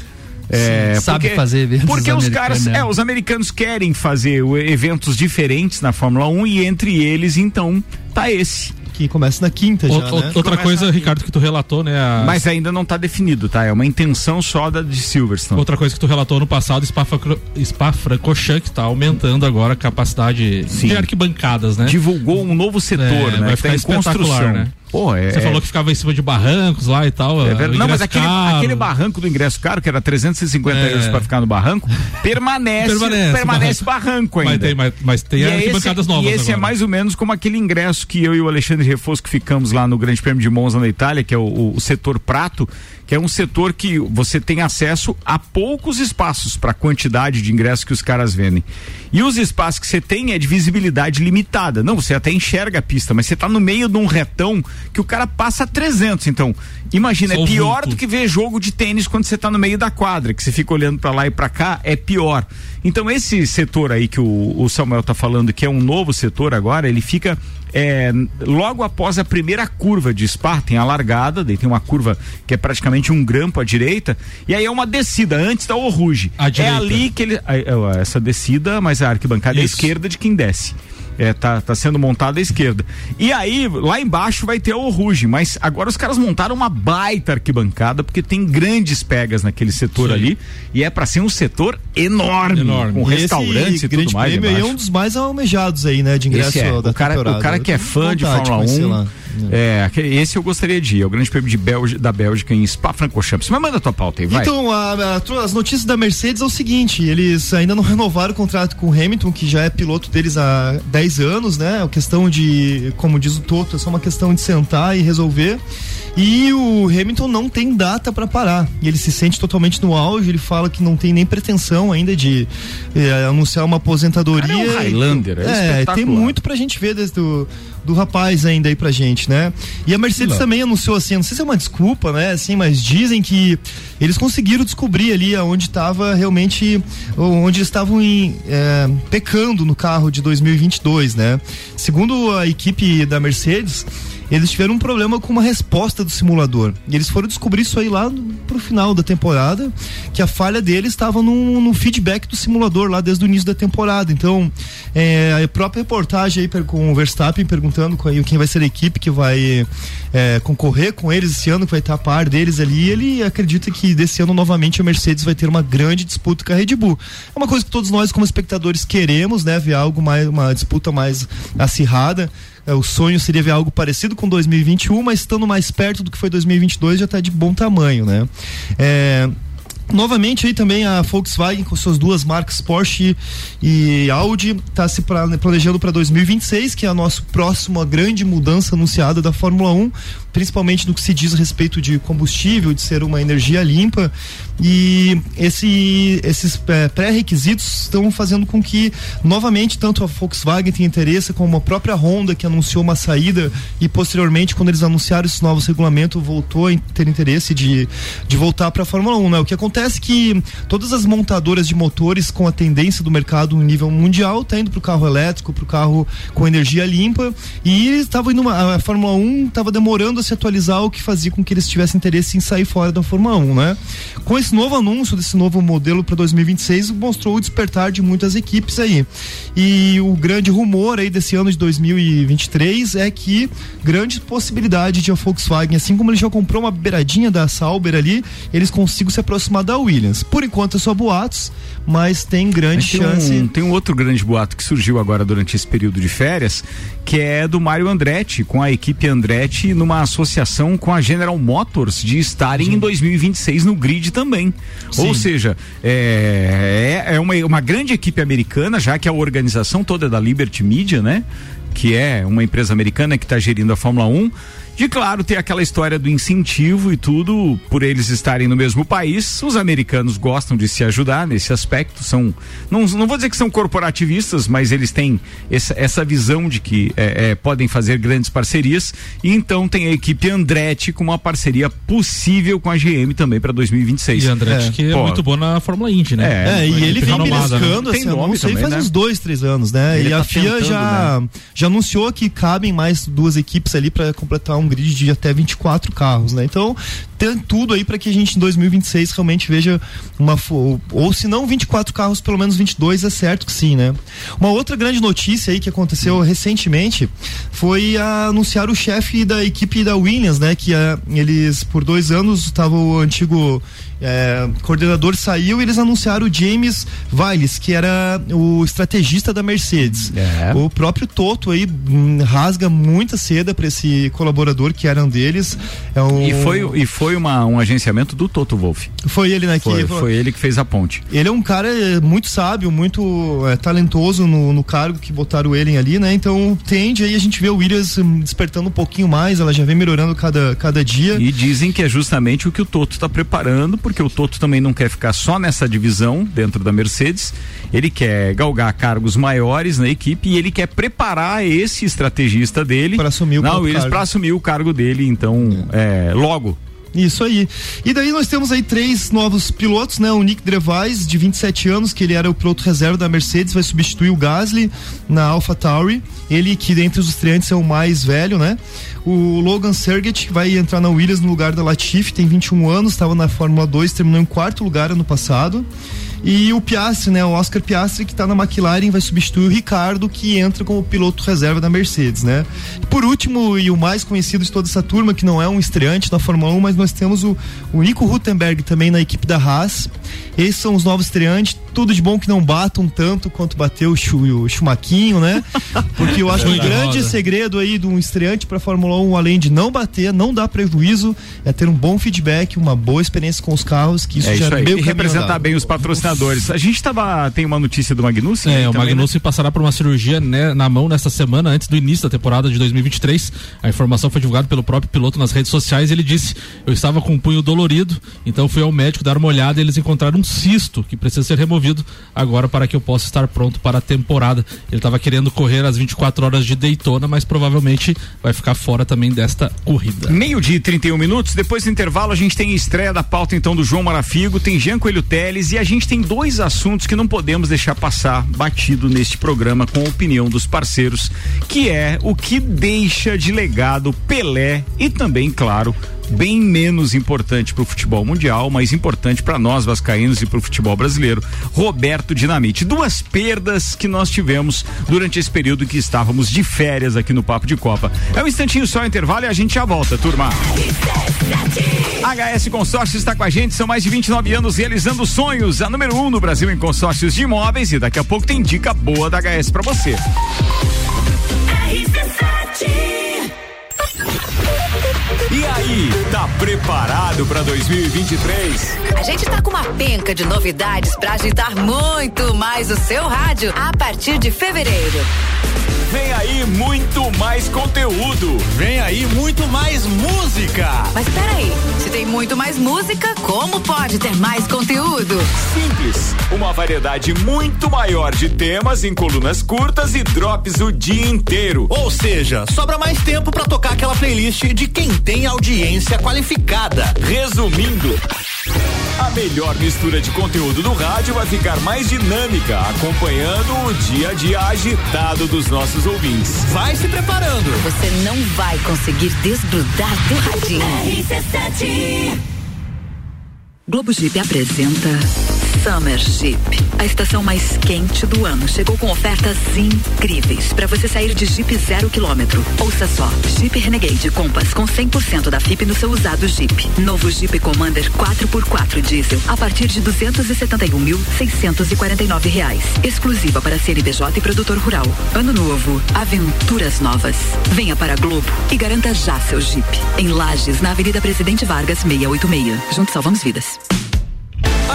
É, sabe fazer eventos Porque os caras, né? é, os americanos querem fazer eventos diferentes na Fórmula 1 e entre eles, então, tá esse. Que começa na quinta já, né? Outra coisa. Ricardo, que tu relatou, né? a- Mas ainda não está definido, tá? É uma intenção só da de Silverstone. Outra coisa que tu relatou no passado, Spa-Francorchamps, que tá aumentando agora a capacidade Sim. de arquibancadas, né? Divulgou um novo setor, É, né? vai tá ficar em espetacular, construção. né? Pô, é, Você é- falou que ficava em cima de barrancos lá e tal. é. Não, mas aquele, aquele barranco do ingresso caro, que era 350 É. euros para ficar no barranco, permanece, permanece, Permanece, barranco ainda. Mas tem, mas, mas tem E é arquibancadas esse, novas E esse é agora. mais ou menos como aquele ingresso que eu e o Alexandre Refosco ficamos lá no Grande Prêmio de Monza na Itália, que é o, o- o setor prato, que é um setor que você tem acesso a poucos espaços para a quantidade de ingressos que os caras vendem. E os espaços que você tem é de visibilidade limitada. Não, você até enxerga a pista, mas você está no meio de um retão que o cara passa 300. Então, imagina, Só é pior vulto. do que ver jogo de tênis quando você está no meio da quadra, que você fica olhando para lá e para cá, é pior. Então, esse setor aí que o, o Samuel tá falando, que é um novo setor agora, ele fica é, logo após a primeira curva de Spa, tem a largada, daí tem uma curva que é praticamente um grampo à direita, e aí é uma descida antes da Oruge. É ali que ele. é, é, Essa descida, mas a arquibancada é à Isso. esquerda de quem desce. É, tá, tá sendo montada à esquerda. E aí, lá embaixo vai ter a Oruge, mas agora os caras montaram uma baita arquibancada, porque tem grandes pegas naquele setor Sim. ali, e é para ser um setor enorme, Enorme. com E restaurantes e tudo mais. prêmio é um dos mais almejados aí, né? De ingresso é. da o, cara, temporada. o cara que é fã de Fórmula conhecer 1, lá. É, esse eu gostaria de ir, é o Grande Prêmio de Bélgi- da Bélgica em Spa-Francorchamps. Mas manda a tua pauta aí, vai. Então, a- a- as notícias da Mercedes é o seguinte: eles ainda não renovaram o contrato com o Hamilton, que já é piloto deles há 10 anos, né? A questão de, como diz o Toto, é só uma questão de sentar e resolver. E o Hamilton não tem data para parar. E ele se sente totalmente no auge. Ele fala que não tem nem pretensão ainda de eh, anunciar uma aposentadoria. Cara, é um Highlander, é é, tem muito pra gente ver desde do, do rapaz ainda aí pra gente, né? E a Mercedes também anunciou assim, não sei se é uma desculpa, né? Assim, mas dizem que eles conseguiram descobrir ali aonde estava realmente, onde estavam em, é, pecando no carro de 2022, né? Segundo a equipe da Mercedes, eles tiveram um problema com uma resposta do simulador. E eles foram descobrir isso aí lá no, pro final da temporada, que a falha deles estava no, no feedback do simulador lá desde o início da temporada. Então, é, a própria reportagem aí com o Verstappen perguntando quem vai ser a equipe que vai é, concorrer com eles esse ano, que vai estar a par deles ali. Ele acredita que desse ano novamente a Mercedes vai ter uma grande disputa com a Red Bull. É uma coisa que todos nós, como espectadores, queremos, né? Ver algo mais, uma disputa mais acirrada. É, o sonho seria ver algo parecido com 2021, mas estando mais perto do que foi 2022 já está de bom tamanho, né? É, Novamente aí também a Volkswagen com suas duas marcas Porsche e Audi está se planejando para 2026, que é a nossa próxima grande mudança anunciada da Fórmula 1, principalmente no que se diz respeito de combustível, de ser uma energia limpa. E esse, esses é, pré-requisitos estão fazendo com que, novamente, tanto a Volkswagen tenha interesse, como a própria Honda, que anunciou uma saída, e posteriormente, quando eles anunciaram esse novo regulamento, voltou a ter interesse de, de voltar para a Fórmula 1. Né? O que acontece é que todas as montadoras de motores com a tendência do mercado no nível mundial tá indo para o carro elétrico, para o carro com energia limpa, e estava indo uma, a Fórmula 1 estava demorando se atualizar, o que fazia com que eles tivessem interesse em sair fora da Fórmula 1, né? Com esse novo anúncio desse novo modelo para 2026 mostrou o despertar de muitas equipes aí. E o grande rumor aí desse ano de 2023 é que grande possibilidade de a Volkswagen, assim como ele já comprou uma beiradinha da Sauber ali, eles consigam se aproximar da Williams. Por enquanto é só boatos, mas tem grande tem chance. Um, tem um outro grande boato que surgiu agora durante esse período de férias, que é do Mário Andretti, com a equipe Andretti numa associação com a General Motors de estarem Sim. em 2026 no grid também. Sim. Ou seja, é, é, é uma, uma grande equipe americana, já que a organização toda é da Liberty Media, né? Que é uma empresa americana que está gerindo a Fórmula 1 de claro ter aquela história do incentivo e tudo por eles estarem no mesmo país. Os americanos gostam de se ajudar nesse aspecto. São não, não vou dizer que são corporativistas, mas eles têm essa, essa visão de que é, é, podem fazer grandes parcerias. E então tem a equipe Andretti com uma parceria possível com a GM também para 2026. E Andretti é. que é Pô, muito bom na Fórmula Indy, né? É, e ele vem beliscando né? esse anúncio aí faz né? uns dois, três anos, né? Ele e tá a FIA tentando, já, né? já anunciou que cabem mais duas equipes ali para completar um grid de até 24 carros, né? Então, tem tudo aí para que a gente em 2026 realmente veja uma ou se não 24 carros, pelo menos 22 é certo que sim, né? Uma outra grande notícia aí que aconteceu recentemente foi a, anunciar o chefe da equipe da Williams, né? Que a, eles por dois anos estava o antigo é, coordenador saiu e eles anunciaram o James Viles, que era o estrategista da Mercedes. É. O próprio Toto aí hum, rasga muita seda para esse colaborador que era um deles. É um... E foi, e foi uma, um agenciamento do Toto Wolff. Foi ele, né? Foi, que, foi ele que fez a ponte. Ele é um cara é, muito sábio, muito é, talentoso no, no, cargo que botaram ele ali, né? Então tende aí a gente vê o Williams hum, despertando um pouquinho mais, ela já vem melhorando cada, cada dia. E dizem que é justamente o que o Toto está preparando, porque o Toto também não quer ficar só nessa divisão dentro da Mercedes, ele quer galgar cargos maiores na equipe e ele quer preparar esse estrategista dele. Para assumir o não, eles para assumir o cargo dele, então é, logo isso aí. E daí nós temos aí três novos pilotos, né? O Nick Drevais, de 27 anos, que ele era o piloto reserva da Mercedes, vai substituir o Gasly na AlphaTauri. Ele que dentre os estreantes é o mais velho, né? O Logan Sergett vai entrar na Williams no lugar da Latifi, tem 21 anos, estava na Fórmula 2, terminou em quarto lugar ano passado. E o Piastri, né, o Oscar Piastri que está na McLaren vai substituir o Ricardo que entra como piloto reserva da Mercedes, né? Por último e o mais conhecido de toda essa turma que não é um estreante da Fórmula 1, mas nós temos o, o Nico Hutenberg também na equipe da Haas. Esses são os novos estreantes, tudo de bom que não batam tanto quanto bateu o, o Chumaquinho, né? Porque eu acho que o grande segredo aí de um estreante para Fórmula 1, além de não bater, não dar prejuízo, é ter um bom feedback, uma boa experiência com os carros, que isso é já isso é meio E representar bem os patrocinadores. A gente tava, tem uma notícia do Magnussen? É, o Magnussen né? passará por uma cirurgia né, na mão nesta semana, antes do início da temporada de 2023. A informação foi divulgada pelo próprio piloto nas redes sociais. Ele disse: Eu estava com o um punho dolorido, então fui ao médico dar uma olhada e eles encontraram um cisto que precisa ser removido agora para que eu possa estar pronto para a temporada. Ele estava querendo correr as 24 horas de Daytona, mas provavelmente vai ficar fora também desta corrida. Meio-dia e 31 minutos. Depois do intervalo, a gente tem estreia da pauta então do João Marafigo, tem Jean Coelho Teles e a gente tem dois assuntos que não podemos deixar passar batido neste programa com a opinião dos parceiros, que é o que deixa de legado Pelé e também, claro, bem menos importante para o futebol mundial, mas importante para nós vascaínos e para o futebol brasileiro. Roberto Dinamite. Duas perdas que nós tivemos durante esse período que estávamos de férias aqui no Papo de Copa. É um instantinho só intervalo e a gente já volta, turma. HS Consórcios está com a gente, são mais de 29 anos realizando sonhos. A número um no Brasil em consórcios de imóveis e daqui a pouco tem dica boa da HS para você. Preparado para 2023? A gente tá com uma penca de novidades para agitar muito mais o seu rádio a partir de fevereiro. Vem aí muito mais conteúdo. Vem aí muito mais música. Mas peraí, se tem muito mais música, como pode ter mais conteúdo? Simples. Uma variedade muito maior de temas em colunas curtas e drops o dia inteiro. Ou seja, sobra mais tempo para tocar aquela playlist de quem tem audiência qualificada. Resumindo, a melhor mistura de conteúdo do rádio vai ficar mais dinâmica, acompanhando o dia a dia agitado dos nossos ouvintes. Vai se preparando. Você não vai conseguir desgrudar do radinho. RC7 Globo Jeep apresenta Summer Jeep. A estação mais quente do ano chegou com ofertas incríveis para você sair de Jeep zero quilômetro. Ouça só, Jeep Renegade Compass com 100% da FIP no seu usado Jeep. Novo Jeep Commander 4x4 diesel a partir de 271.649 reais. Exclusiva para CNPJ e produtor rural. Ano novo, aventuras novas. Venha para Globo e garanta já seu Jeep. Em Lages, na Avenida Presidente Vargas 686. Juntos salvamos vidas.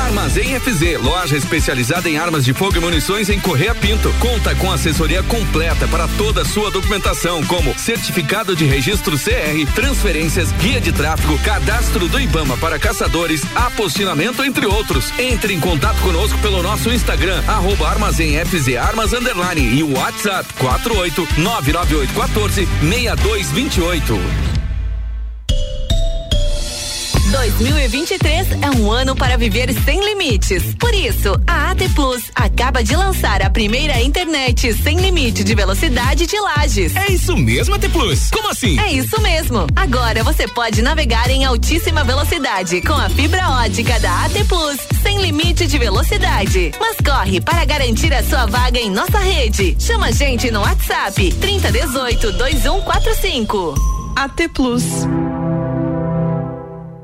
Armazém FZ, loja especializada em armas de fogo e munições em Correia Pinto. Conta com assessoria completa para toda a sua documentação, como certificado de registro CR, transferências, guia de tráfego, cadastro do IBAMA para caçadores, apostilamento, entre outros. Entre em contato conosco pelo nosso Instagram, arroba Armazém FZ Armas Underline e o WhatsApp 48 99814 6228. 2023 é um ano para viver sem limites. Por isso, a AT Plus acaba de lançar a primeira internet sem limite de velocidade de lajes. É isso mesmo, AT Plus? Como assim? É isso mesmo. Agora você pode navegar em altíssima velocidade com a fibra ótica da AT Plus, sem limite de velocidade. Mas corre para garantir a sua vaga em nossa rede. Chama a gente no WhatsApp 3018 2145. AT Plus.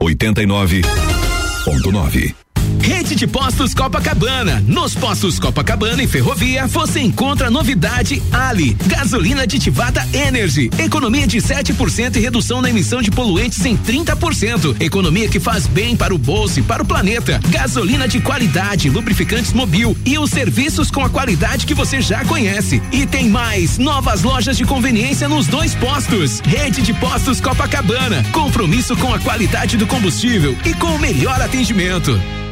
89.9 Rede de Postos Copacabana. Nos postos Copacabana e Ferrovia, você encontra a novidade Ali. Gasolina aditivada Energy. Economia de 7% e redução na emissão de poluentes em 30%. Economia que faz bem para o bolso e para o planeta. Gasolina de qualidade, lubrificantes mobil e os serviços com a qualidade que você já conhece. E tem mais, novas lojas de conveniência nos dois postos. Rede de Postos Copacabana. Compromisso com a qualidade do combustível e com o melhor atendimento.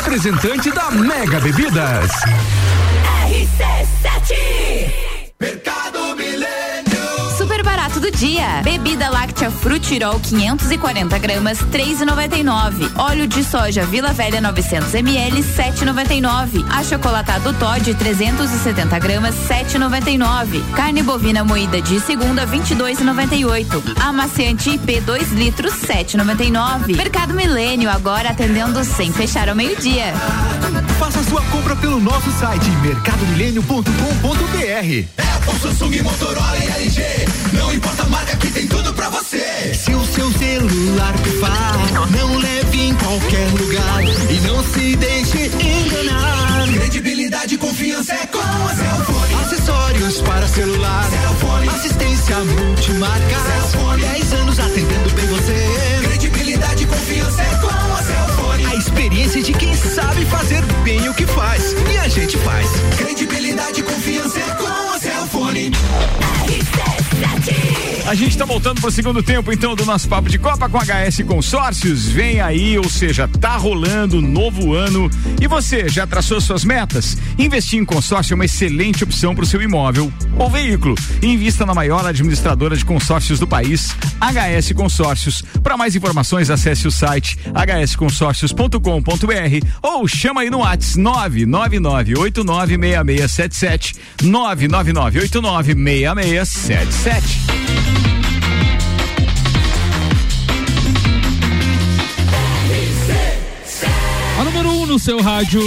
representante da Mega Bebidas. RC7 Mercado Milênio. Do dia. Bebida láctea Frutirol 540 gramas 3,99. Óleo de soja Vila Velha 900 ml 7,99. Achocolatado Todd 370 gramas 7,99. Carne bovina moída de segunda 22,98. Amaciante IP 2 litros 7,99. Mercado Milênio agora atendendo sem fechar ao meio-dia. Faça sua compra pelo nosso site mercadomilênio.com.br. Apple, Samsung, Motorola e LG. Não importa a marca que tem tudo pra você. Se o seu celular pifar, não leve em qualquer lugar e não se deixe enganar. Credibilidade e confiança é com a Cellfone. Acessórios para celular. Cellfone. Assistência multimarca. Cellfone. 10 anos atendendo bem você. A gente tá voltando pro segundo tempo, então, do nosso Papo de Copa com HS Consórcios. Vem aí, ou seja, tá rolando novo ano. E você, já traçou suas metas? Investir em consórcio é uma excelente opção pro seu imóvel ou veículo. Invista na maior administradora de consórcios do país, HS Consórcios. Para mais informações, acesse o site hsconsórcios.com.br ou chama aí no WhatsApp 999896677 999896677. No seu rádio.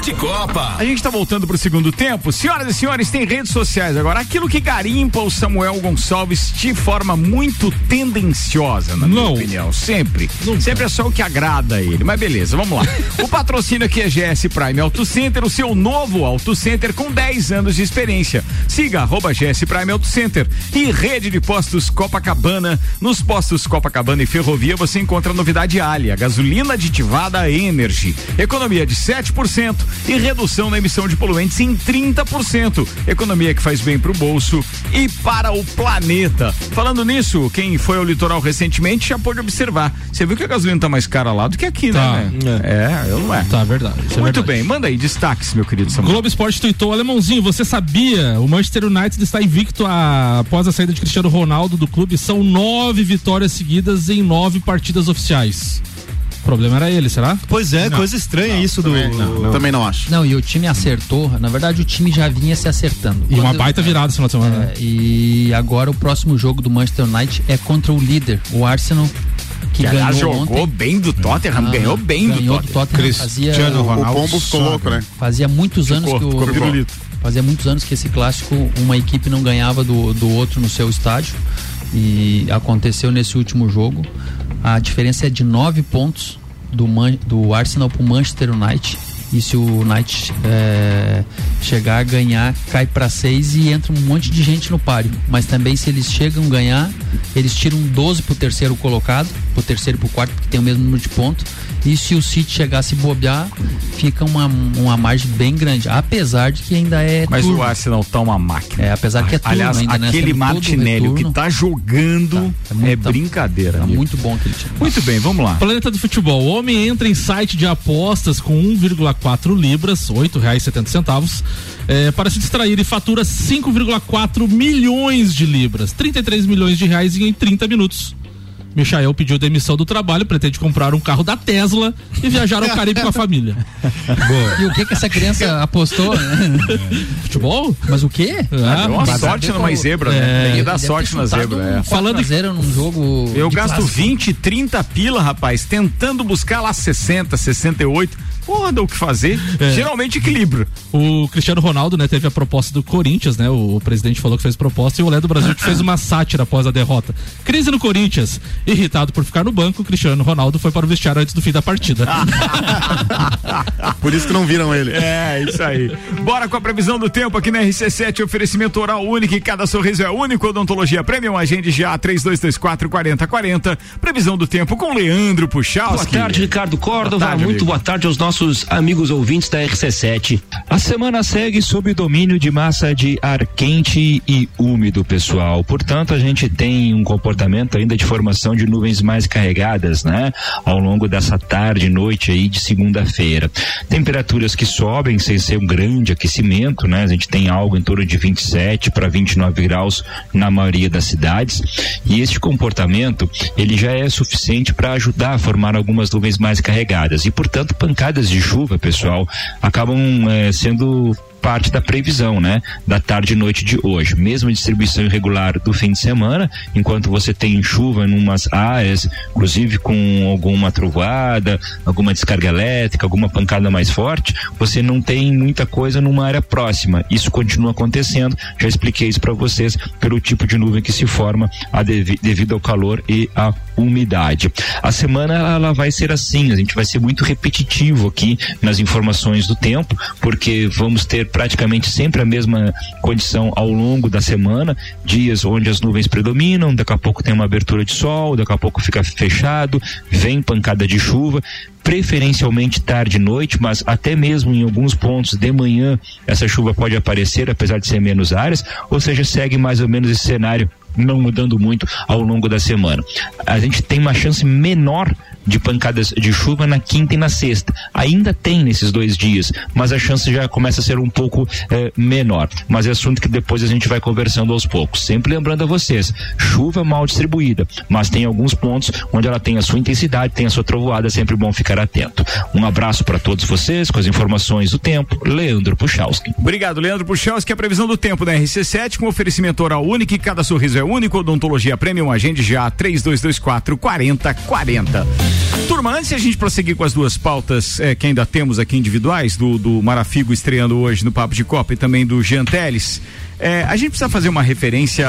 Papo de Copa. A gente está voltando para o segundo tempo. Senhoras e senhores, tem redes sociais agora. Aquilo que garimpa o Samuel Gonçalves de forma muito tendenciosa, na minha Não. opinião. Sempre. Nunca. Sempre é só o que agrada a ele. Mas beleza, vamos lá. o patrocínio aqui é GS Prime Auto Center, o seu novo Auto Center com 10 anos de experiência. Siga arroba GS Prime Auto Center e rede de postos Copacabana. Nos postos Copacabana e Ferrovia você encontra a novidade Ali, a gasolina aditivada Energy. Economia de 7% e redução na emissão de poluentes em 30%. Economia que faz bem para o bolso e para o planeta. Falando nisso, quem foi ao litoral recentemente já pôde observar. Você viu que a gasolina tá mais cara lá do que aqui, Tá. né? É, eu não é. Tá, verdade. é Muito verdade. bem, manda aí, destaques, meu querido Samuel. Globo Esporte tuitou, alemãozinho, você sabia? O Manchester United está invicto a- após a saída de Cristiano Ronaldo do clube. São nove vitórias seguidas em nove partidas oficiais. O problema era ele, será? Pois é, coisa estranha isso do. Também não acho. Não, e o time acertou. Na verdade, o time já vinha se acertando. E uma Quando- baita virada esse final de semana. né? É, e agora o próximo jogo do Manchester United é contra o líder, o Arsenal, que Que ganhou jogou ontem. bem do Tottenham, Ah, ganhou bem ganhou do do Tottenham. Tottenham. Fazia, Cristiano O Ronaldo pombo ficou louco, né? fazia muitos anos Ficou, que o ficou fazia muitos anos que esse clássico uma equipe não ganhava do, do outro no seu estádio e aconteceu nesse último jogo. A diferença é de nove pontos do, Man, do Arsenal para o Manchester United. E se o United é, chegar a ganhar, cai para seis e entra um monte de gente no páreo. Mas também se eles chegam a ganhar, eles tiram 12 pro terceiro colocado, pro terceiro e pro quarto, porque tem o mesmo número de pontos. E se o City chegar a se bobear, fica uma, uma margem bem grande. Apesar de que ainda é Mas turno. o Arsenal tá uma máquina. É, apesar que é turno Aliás, ainda, né? aquele Martinelli o que tá jogando Tá, é muito- é brincadeira. Tá amigo. muito bom aquele time. Muito bem, vamos lá. Planeta do Futebol. O homem entra em site de apostas com 1,4 libras, R$ 8,70 é, para se distrair e fatura 5,4 milhões de libras, 33 milhões de reais em 30 minutos. Michael pediu demissão do trabalho, pretende comprar um carro da Tesla e viajar ao Caribe com a família. E o que que essa criança apostou? né? Futebol? Mas o quê? Ah, Deu uma sorte numa zebra, É. né? Tem que dar Deve sorte na zebra, um é. Falando zero num jogo. Eu gasto clássico. 20, 30 pila, rapaz, tentando buscar lá 60, 68. Dá o que fazer. É. Geralmente equilíbrio. O Cristiano Ronaldo, né, teve a proposta do Corinthians, né? O, o presidente falou que fez proposta e o Olé do Brasil que fez uma sátira após a derrota. Crise no Corinthians. Irritado por ficar no banco, o Cristiano Ronaldo foi para o vestiário antes do fim da partida. Por isso que não viram ele. É, isso aí. Bora com a previsão do tempo aqui na RC7, oferecimento oral único e cada sorriso é único. Odontologia Premium, agende já 3224 4040. Previsão do tempo com Leandro Boa Puchalski. tarde, Ricardo Córdova. tarde, Muito amigo. boa tarde aos nossos amigos ouvintes da RC7. A semana segue sob domínio de massa de ar quente e úmido, pessoal. Portanto, a gente tem um comportamento ainda de formação de nuvens mais carregadas, né? Ao longo dessa tarde e noite aí de segunda-feira. Temperaturas que sobem sem ser um grande aquecimento, né? A gente tem algo em torno de 27 para 29 graus na maioria das cidades. E este comportamento, ele já é suficiente para ajudar a formar algumas nuvens mais carregadas. E, portanto, pancadas de chuva, pessoal, acabam eh, sendo parte da previsão, né? Da tarde e noite de hoje. Mesma distribuição irregular do fim de semana, enquanto você tem chuva em umas áreas, inclusive com alguma trovoada, alguma descarga elétrica, alguma pancada mais forte, você não tem muita coisa numa área próxima. Isso continua acontecendo. Já expliquei isso para vocês pelo tipo de nuvem que se forma devido ao calor e à umidade. A semana ela vai ser assim, a gente vai ser muito repetitivo aqui nas informações do tempo, porque vamos ter praticamente sempre a mesma condição ao longo da semana, dias onde as nuvens predominam, daqui a pouco tem uma abertura de sol, daqui a pouco fica fechado, vem pancada de chuva, preferencialmente tarde e noite, mas até mesmo em alguns pontos de manhã essa chuva pode aparecer, apesar de ser menos áreas, ou seja, segue mais ou menos esse cenário não mudando muito ao longo da semana. A gente tem uma chance menor de pancadas de chuva na quinta e na sexta. Ainda tem nesses dois dias, mas a chance já começa a ser um pouco eh, menor. Mas é assunto que depois a gente vai conversando aos poucos. Sempre lembrando a vocês, chuva mal distribuída, mas tem alguns pontos onde ela tem a sua intensidade, tem a sua trovoada, é sempre bom ficar atento. Um abraço para todos vocês com as informações do tempo. Leandro Puchalski. Obrigado, Leandro Puchalski. A previsão do tempo da RC7 com oferecimento oral único e cada sorriso é único. Odontologia Premium, agende já 3224 4040. Turma, antes de a gente prosseguir com as duas pautas eh, que ainda temos aqui individuais, do, do Marafigo estreando hoje no Papo de Copa e também do Jean Teles, eh, a gente precisa fazer uma referência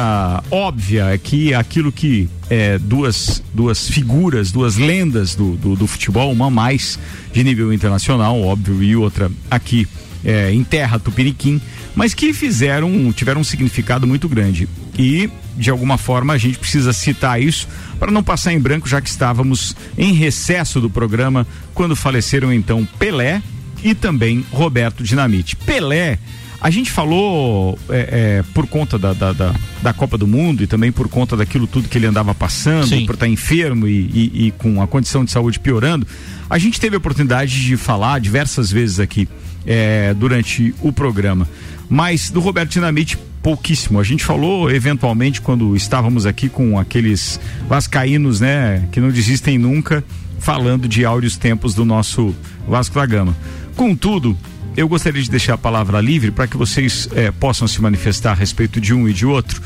óbvia aqui àquilo que eh, duas, duas figuras, duas lendas do, do, do futebol, uma mais de nível internacional, óbvio, e outra aqui eh, em terra tupiniquim, mas que fizeram, tiveram um significado muito grande. E, de alguma forma, a gente precisa citar isso para não passar em branco, já que estávamos em recesso do programa quando faleceram então Pelé e também Roberto Dinamite. Pelé. A gente falou é, é, por conta da, da, da, da Copa do Mundo e também por conta daquilo tudo que ele andava passando, Sim. por estar enfermo e, e- e com a condição de saúde piorando. A gente teve a oportunidade de falar diversas vezes aqui é, durante o programa. Mas do Roberto Dinamite, pouquíssimo. A gente falou eventualmente quando estávamos aqui com aqueles vascaínos, né, que não desistem nunca, falando de áureos tempos do nosso Vasco da Gama. Contudo, eu gostaria de deixar a palavra livre para que vocês eh, possam se manifestar a respeito de um e de outro.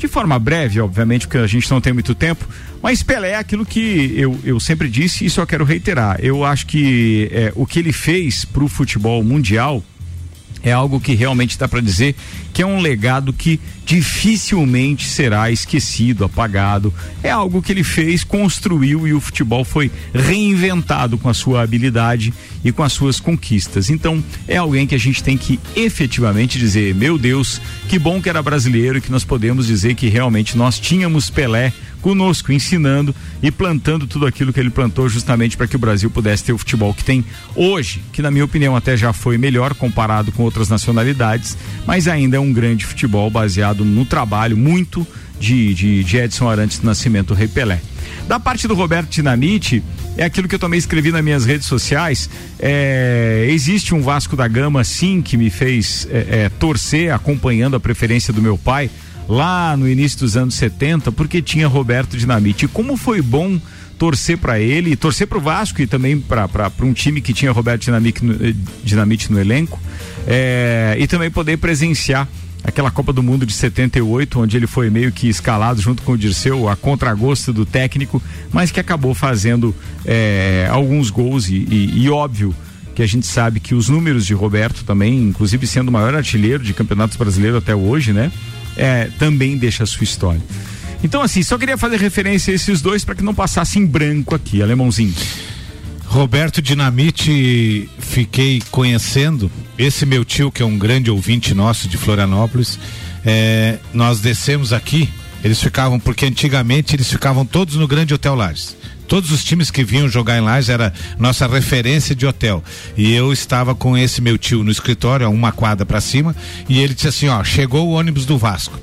De forma breve, obviamente, porque a gente não tem muito tempo, mas Pelé é aquilo que eu, eu sempre disse e só quero reiterar. Eu acho que eh, o que ele fez para o futebol mundial é algo que realmente dá para dizer que é um legado que dificilmente será esquecido, apagado. É algo que ele fez, construiu e o futebol foi reinventado com a sua habilidade e com as suas conquistas. Então, é alguém que a gente tem que efetivamente dizer: meu Deus, que bom que era brasileiro e que nós podemos dizer que realmente nós tínhamos Pelé conosco, ensinando e plantando tudo aquilo que ele plantou justamente para que o Brasil pudesse ter o futebol que tem hoje, que na minha opinião até já foi melhor comparado com outras nacionalidades, mas ainda é um grande futebol baseado no trabalho muito de, de, de Edson Arantes do Nascimento, Rei Pelé. Da parte do Roberto Dinamite, é aquilo que eu também escrevi nas minhas redes sociais. é, existe um Vasco da Gama, sim, que me fez é, é, torcer, acompanhando a preferência do meu pai, lá no início dos anos 70, porque tinha Roberto Dinamite. E como foi bom torcer para ele, torcer para o Vasco e também para um time que tinha Roberto Dinamite no, eh, Dinamite no elenco, é, e também poder presenciar aquela Copa do Mundo de 78, onde ele foi meio que escalado junto com o Dirceu, a contragosto do técnico, mas que acabou fazendo é, alguns gols e, e- e óbvio que a gente sabe que os números de Roberto também, inclusive sendo o maior artilheiro de campeonatos brasileiros até hoje, né? É, também deixa a sua história. Então, assim, só queria fazer referência a esses dois para que não passasse em branco aqui, alemãozinho. Roberto Dinamite, fiquei conhecendo. Esse meu tio, que é um grande ouvinte nosso de Florianópolis, é, nós descemos aqui. Eles ficavam, porque antigamente eles ficavam todos no Grande Hotel Lages. Todos os times que vinham jogar em Lages era nossa referência de hotel. E eu estava com esse meu tio no escritório, uma quadra para cima, e ele disse assim: ó, chegou o ônibus do Vasco.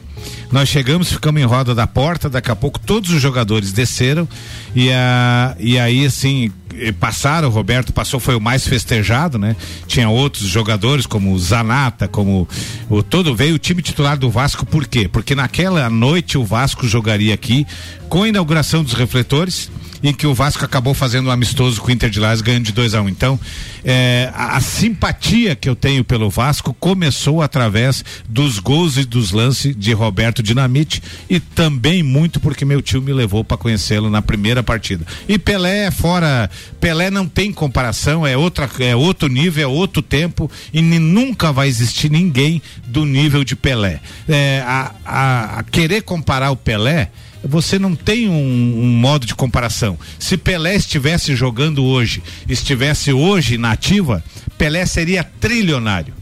Nós chegamos, ficamos em roda da porta, daqui a pouco todos os jogadores desceram e, a, e aí assim passaram, o Roberto passou, foi o mais festejado, né? Tinha outros jogadores como o Zanata, como o todo veio o time titular do Vasco, por quê? Porque naquela noite o Vasco jogaria aqui com a inauguração dos refletores em que o Vasco acabou fazendo um amistoso com o Inter de Lages ganhando de 2 a 1 um. Então, é, a, a simpatia que eu tenho pelo Vasco começou através dos gols e dos lances de Roberto Dinamite e também muito porque meu tio me levou para conhecê-lo na primeira partida. E Pelé é fora, Pelé não tem comparação, é outra, é outro nível, é outro tempo e nunca vai existir ninguém do nível de Pelé. É, a, a- a querer comparar o Pelé você não tem um, um modo de comparação. Se Pelé estivesse jogando hoje, estivesse hoje na ativa, Pelé seria trilionário,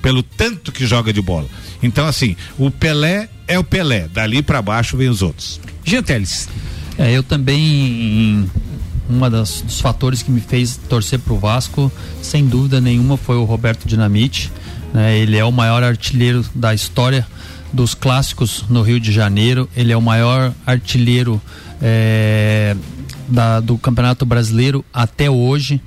pelo tanto que joga de bola. Então, assim, o Pelé é o Pelé, dali para baixo vem os outros. Genteles. É, eu também uma das, dos fatores que me fez torcer pro Vasco, sem dúvida nenhuma, foi o Roberto Dinamite. né? Ele é o maior artilheiro da história dos clássicos no Rio de Janeiro. Ele é o maior artilheiro é, da- do Campeonato Brasileiro até hoje.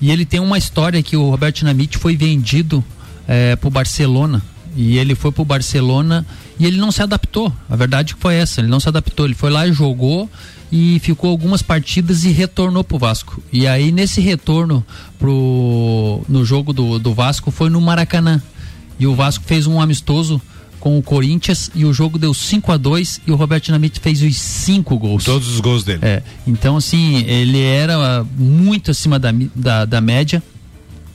E ele tem uma história que o Roberto Dinamite foi vendido é, pro Barcelona. E ele foi pro Barcelona e ele não se adaptou. A verdade foi essa, ele não se adaptou. Ele foi lá e jogou e ficou algumas partidas e retornou pro Vasco. E aí nesse retorno pro no jogo do, do Vasco foi no Maracanã. E o Vasco fez um amistoso com o Corinthians e o jogo deu 5 a 2 e o Roberto Dinamite fez os cinco gols. Todos os gols dele. É, então assim, ele era ah, muito acima da, da, da média.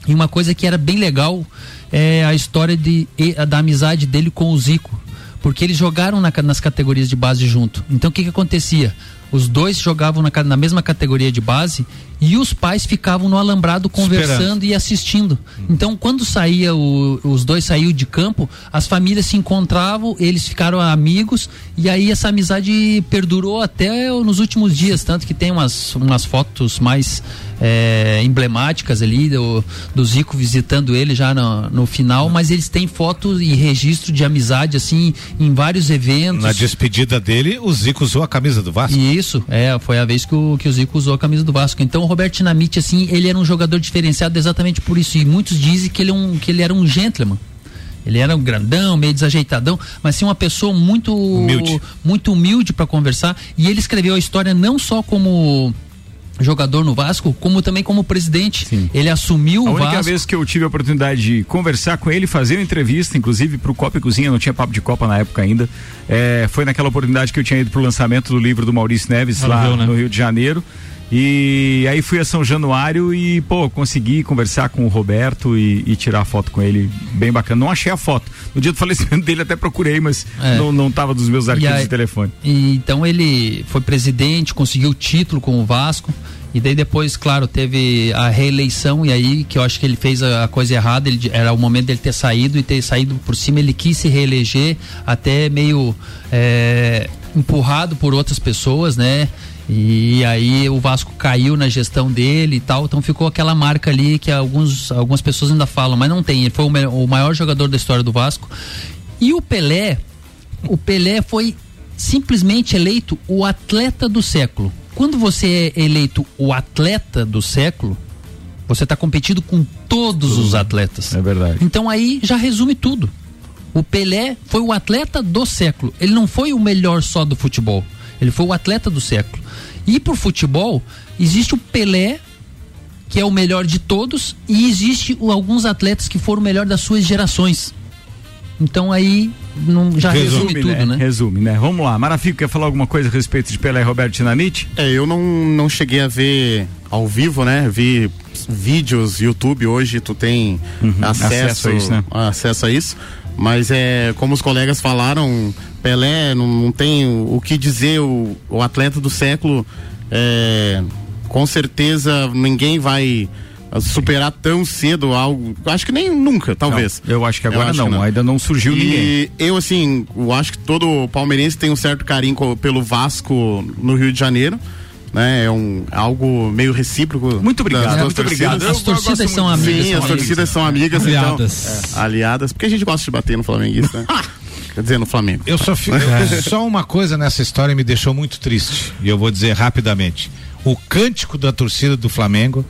E uma coisa que era bem legal é a história de, da amizade dele com o Zico. Porque eles jogaram na nas categorias de base junto. Então o que, que acontecia? Os dois jogavam na, na mesma categoria de base e os pais ficavam no alambrado conversando e assistindo. Então, quando saía o- os dois saíam de campo, as famílias se encontravam, eles ficaram amigos e aí essa amizade perdurou até nos últimos dias, tanto que tem umas, umas fotos mais é, emblemáticas ali do, do Zico visitando ele já no, no final, mas eles têm fotos e registro de amizade assim em vários eventos. Na despedida dele, o Zico usou a camisa do Vasco. Isso, é, foi a vez que o, que o Zico usou a camisa do Vasco. Então o Roberto Dinamite, assim, ele era um jogador diferenciado exatamente por isso. E muitos dizem que ele, é um, que ele era um gentleman. Ele era um grandão, meio desajeitadão, mas sim uma pessoa muito Humilde. muito humilde para conversar. E ele escreveu a história não só como jogador no Vasco, como também como presidente. Ele assumiu A o única Vasco. vez que eu tive a oportunidade de conversar com ele, fazer uma entrevista, inclusive pro Copa e Cozinha, não tinha papo de Copa na época ainda, é, foi naquela oportunidade que eu tinha ido pro lançamento do livro do Maurício Neves lá viu, né? no Rio de Janeiro. E aí fui a São Januário e, pô, consegui conversar com o Roberto e, e tirar foto com ele, bem bacana. Não achei a foto. No dia do falecimento dele até procurei, mas É. não, não tava dos meus arquivos aí- de telefone. E, então ele foi presidente, conseguiu o título com o Vasco. E daí depois, claro, teve a reeleição e aí que eu acho que ele fez a, a coisa errada, ele, era o momento dele ter saído e ter saído por cima, ele quis se reeleger, até meio é, empurrado por outras pessoas, né? E aí o Vasco caiu na gestão dele e tal, então ficou aquela marca ali que alguns, algumas pessoas ainda falam, mas não tem, ele foi o, o maior jogador da história do Vasco. E o Pelé, o Pelé foi simplesmente eleito o atleta do século. Quando você é eleito o atleta do século, você está competindo com todos os atletas. É verdade. Então aí já resume tudo. O Pelé foi o atleta do século. Ele não foi o melhor só do futebol. Ele foi o atleta do século. E por futebol, existe o Pelé, que é o melhor de todos, e existe alguns atletas que foram o melhor das suas gerações. Então aí não, já resume, tudo, né? Resume, né? Vamos lá. Marafico, quer falar alguma coisa a respeito de Pelé e Roberto Dinamite? É, eu não, não cheguei a ver ao vivo, né? Vi vídeos, YouTube hoje, tu tem acesso, Uhum. acesso a isso, né? acesso a isso. Mas é, como os colegas falaram, Pelé não, não tem o, o que dizer, o, o atleta do século, é, com certeza ninguém vai superar tão cedo algo, acho que nem nunca, talvez. Não, eu acho que agora acho não, que ainda não surgiu e ninguém. eu, assim, eu acho que todo palmeirense tem um certo carinho pelo Vasco no Rio de Janeiro. Né, é um algo meio recíproco. Muito obrigado, das duas muito obrigado. As torcidas são Sim, amigas. as são amigas. torcidas são amigas, Aliadas. então. é, aliadas, porque a gente gosta de bater no flamenguista. né? Quer dizer, no Flamengo. Eu só fi- só uma coisa nessa história me deixou muito triste e eu vou dizer rapidamente. O cântico da torcida do Flamengo,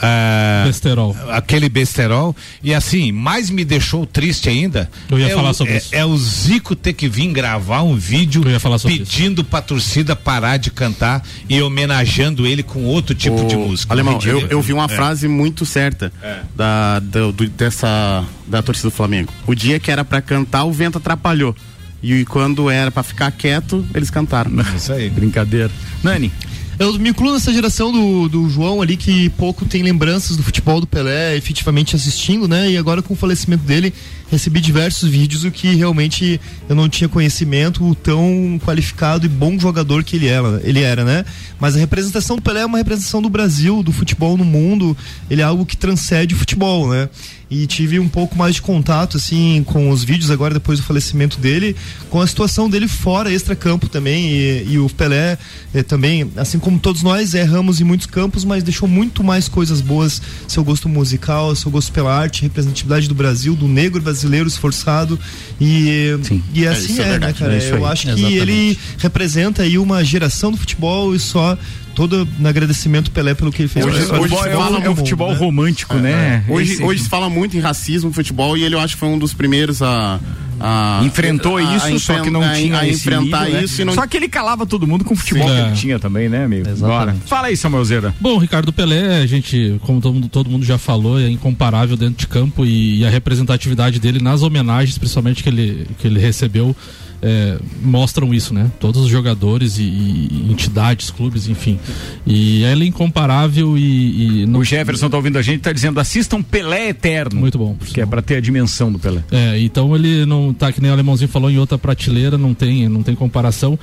ah, Besterol. aquele besterol e assim mais me deixou triste ainda. Eu ia é falar o, sobre é, isso. é o Zico ter que vir gravar um vídeo Eu ia falar sobre pedindo pra torcida parar de cantar e homenageando ele com outro tipo de O- música. Alemão, eu, eu vi uma É. frase muito certa da, do- do- dessa, da torcida do Flamengo. O dia que era pra cantar, o vento atrapalhou. E quando era pra ficar quieto, eles cantaram. Isso aí. Brincadeira. Nani, Eu me incluo nessa geração do, do João ali que pouco tem lembranças do futebol do Pelé, efetivamente assistindo, né? E agora com o falecimento dele, recebi diversos vídeos o que realmente eu não tinha conhecimento, o tão qualificado e bom jogador que ele era, ele era, né? Mas a representação do Pelé é uma representação do Brasil, do futebol no mundo, ele é algo que transcende o futebol, né? E tive um pouco mais de contato, assim, com os vídeos agora, depois do falecimento dele, com a situação dele fora, extra-campo também. E, e o Pelé eh, também, assim como todos nós, erramos em muitos campos, mas deixou muito mais coisas boas. Seu gosto musical, seu gosto pela arte, representatividade do Brasil, do negro brasileiro esforçado. E, e assim isso é é, né, cara? é Eu acho que Exatamente. ele representa aí uma geração do futebol e só todo no agradecimento Pelé pelo que ele fez. Hoje- hoje é, fala no é o mundo, futebol né? romântico, né? Hoje, Esse- hoje se fala muito em racismo no futebol e ele eu acho que foi um dos primeiros a, a- Enfrentou a- isso, a só que não tinha a enfrentar nível, né? isso e não Só que ele calava todo mundo com o futebol Sim. que É. ele tinha também, né, amigo? Bora. Fala aí, Samuelzeira. Bom, Ricardo Pelé, a gente, como todo mundo, todo mundo já falou, é incomparável dentro de campo e, e a representatividade dele nas homenagens, principalmente que ele, que ele recebeu, é, mostram isso, né? Todos os jogadores e, e entidades, clubes, enfim. E ele é incomparável e. e não- O Jefferson tá ouvindo a gente, tá dizendo assistam Pelé Eterno. Muito bom. Que é pra ter a dimensão do Pelé. É, então ele não tá que nem o alemãozinho falou em outra prateleira, não tem, não tem comparação.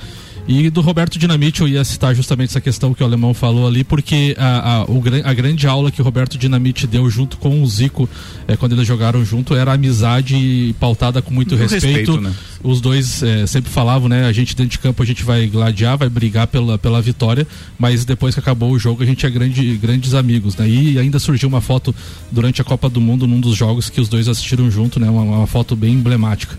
E do Roberto Dinamite eu ia citar justamente essa questão que o alemão falou ali, porque a, a, o, a grande aula que o Roberto Dinamite deu junto com o Zico, é, quando eles jogaram junto, era amizade pautada com muito Com respeito. respeito, né? Os dois é, sempre falavam, né? A gente dentro de campo a gente vai gladiar, vai brigar pela, pela vitória, mas depois que acabou o jogo a gente é grande, grandes amigos, né? E ainda surgiu uma foto durante a Copa do Mundo num dos jogos que os dois assistiram junto, né? Uma, uma foto bem emblemática.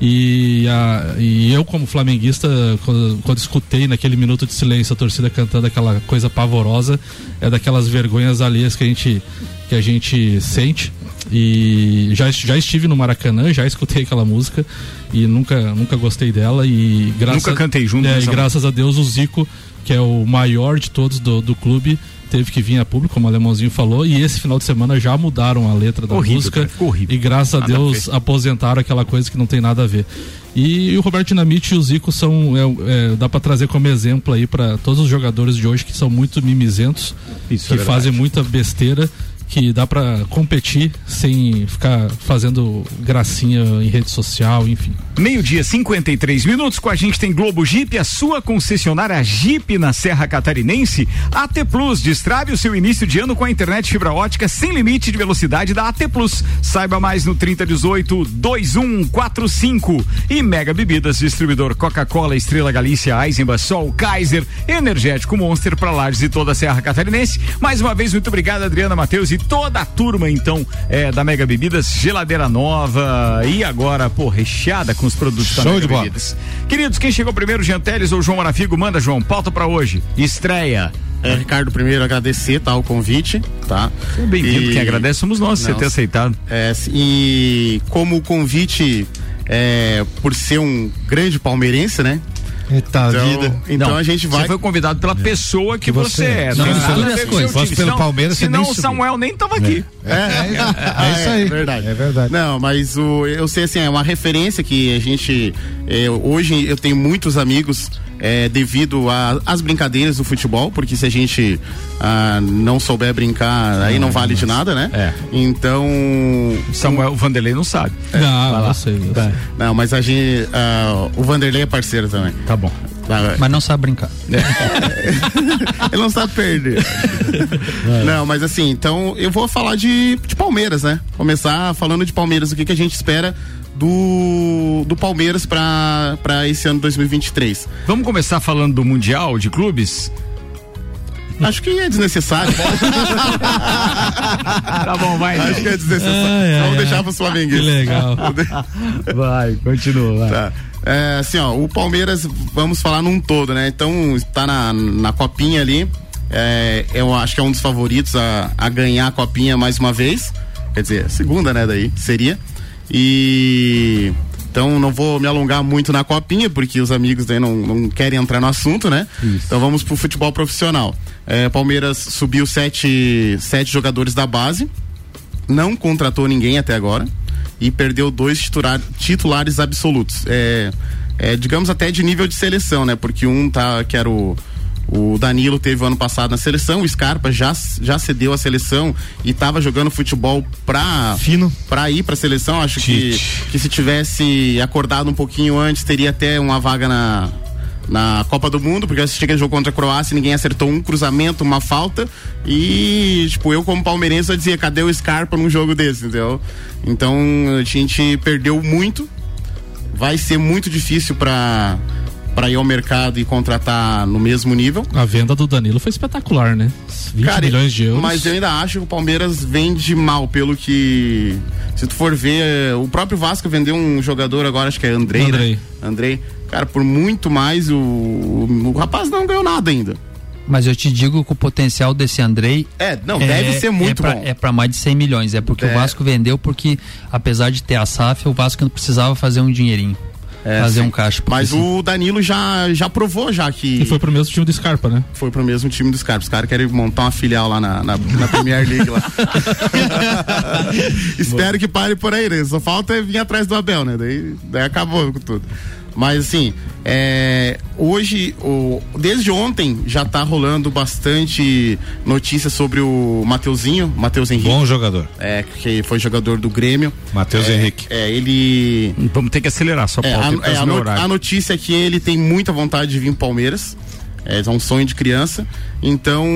E, a, e eu como flamenguista, quando, quando escutei naquele minuto de silêncio a torcida cantando aquela coisa pavorosa, é daquelas vergonhas alheias que a gente que a gente sente. E já, já estive no Maracanã, já escutei aquela música e nunca, nunca gostei dela. E graças, Nunca cantei junto é, e graças a Deus o Zico, que é o maior de todos do, do clube, teve que vir a público, como o Alemãozinho falou, e esse final de semana já mudaram a letra da Horrível, música. cara, horrível. E graças a Nada a Deus ver. aposentaram aquela coisa que não tem nada a ver. E, o Roberto Dinamite e o Zico são. é, é, dá para trazer como exemplo aí para todos os jogadores de hoje que são muito mimizentos, Isso que é fazem muita besteira. Que dá para competir sem ficar fazendo gracinha em rede social, enfim. Meio-dia, 53 minutos. Com a gente tem Globo Jeep, a sua concessionária Jeep na Serra Catarinense. AT Plus, destrave o seu início de ano com a internet fibra ótica sem limite de velocidade da AT Plus. Saiba mais no 3018-2145. E Mega Bebidas, distribuidor Coca-Cola, Estrela Galícia, Eisenbach, Sol, Kaiser, Energético Monster para Lages e toda a Serra Catarinense. Mais uma vez, muito obrigado, Adriana Matheus e toda a turma, então, é, da Mega Bebidas, geladeira nova e agora, pô, recheada com os produtos da Show Mega de bola. Bebidas. Queridos, quem chegou primeiro, Jean Teles ou João Marafigo? Manda, João, pauta pra hoje. Estreia. É, Ricardo, primeiro agradecer tá, o convite, tá? Bem-vindo, E- quem agradece somos nós, você ter aceitado. É, e como o convite é por ser um grande palmeirense, né? Eita Então, vida. então Não, a gente vai. Você foi convidado pela pessoa que, Que você, você é. é. Não, Não, tem nada misture a ver as com o coisas. Fosse pelo senão- Palmeiras, você senão nem o subiu. Samuel nem tava aqui. É, é, isso aí. É verdade. É verdade. Não, mas o, eu sei assim, é uma referência que a gente. é, hoje eu tenho muitos amigos é, devido às brincadeiras do futebol, porque se a gente ah, não souber brincar, aí não vale de nada, né? É. Então. Samuel Vanderlei não sabe. Ah, eu sei, eu sei. Não, mas a gente. ah, o Vanderlei é parceiro também. Tá bom. Tá, Mas não sabe brincar. Ele não sabe perder. não, mas assim, então eu vou falar de, de Palmeiras, né? Começar falando de Palmeiras, o que, que a gente espera do, do Palmeiras para esse ano 2023. Vamos começar falando do Mundial de Clubes? Acho que é desnecessário. Tá bom, vai. Acho que é desnecessário. Ai, ai, Vamos ai. deixar para os Que flamenguistas. legal. Vai, continua. Vai. Tá. É, assim, ó, o Palmeiras, vamos falar num todo, né? Então, está na, na copinha ali. É, eu acho que é um dos favoritos a, a ganhar a copinha mais uma vez. Quer dizer, a segunda, né? Daí seria. E. Então não vou me alongar muito na copinha, porque os amigos daí não, não querem entrar no assunto, né? Então vamos pro futebol profissional. É, Palmeiras subiu sete, sete jogadores da base, não contratou ninguém até agora e perdeu dois titular, titulares absolutos. É, é, digamos até de nível de seleção, né? Porque um tá, que era o, o Danilo teve o ano passado na seleção, o Scarpa já, já cedeu a seleção e estava jogando futebol pra, Fino. pra ir pra seleção. Acho que, que se tivesse acordado um pouquinho antes, teria até uma vaga na, na Copa do Mundo, porque eu assisti aquele jogo contra a Croácia, ninguém acertou um cruzamento, uma falta. E, tipo, eu como palmeirense eu dizia, cadê o Scarpa num jogo desse, entendeu? Então a gente perdeu muito. Vai ser muito difícil pra, pra ir ao mercado e contratar no mesmo nível. A venda do Danilo foi espetacular, né? 20 Cara, milhões de euros. Mas eu ainda acho que o Palmeiras vende mal, pelo que. Se tu for ver, o próprio Vasco vendeu um jogador agora, acho que é Andrei. Andrei. Né? Andrei. Cara, por muito mais, o, o, o rapaz não ganhou nada ainda. Mas eu te digo que o potencial desse Andrei. É, não, deve ser muito é pra, bom. É para mais de 100 milhões. É porque É. o Vasco vendeu, porque apesar de ter a SAF, o Vasco não precisava fazer um dinheirinho. É, fazer sim. um caixa. Mas assim- o Danilo já, já provou já que. E foi pro mesmo time do Scarpa, né? Foi pro mesmo time dos caras. Os caras querem montar uma filial lá na, na, na Premier League lá. Espero que pare por aí, né? Só falta é vir atrás do Abel, né? Daí, daí acabou com tudo. Mas assim, é, hoje, o, desde ontem, já tá rolando bastante notícia sobre o Mateuzinho, Matheus Henrique. Bom jogador. É, que foi jogador do Grêmio. Matheus É, Henrique. É, ele. Vamos ter que acelerar só É, a, por é, a no- horário. a notícia é que ele tem muita vontade de vir pro Palmeiras. É, é um sonho de criança. Então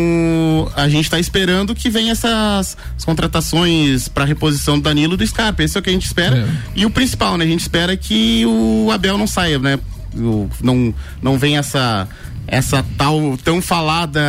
a gente está esperando que venha essas as contratações para reposição do Danilo e do Scarpa. Esse é o que a gente espera. E o principal, né? A gente espera que o Abel não saia, né? Não, não venha essa essa tal tão falada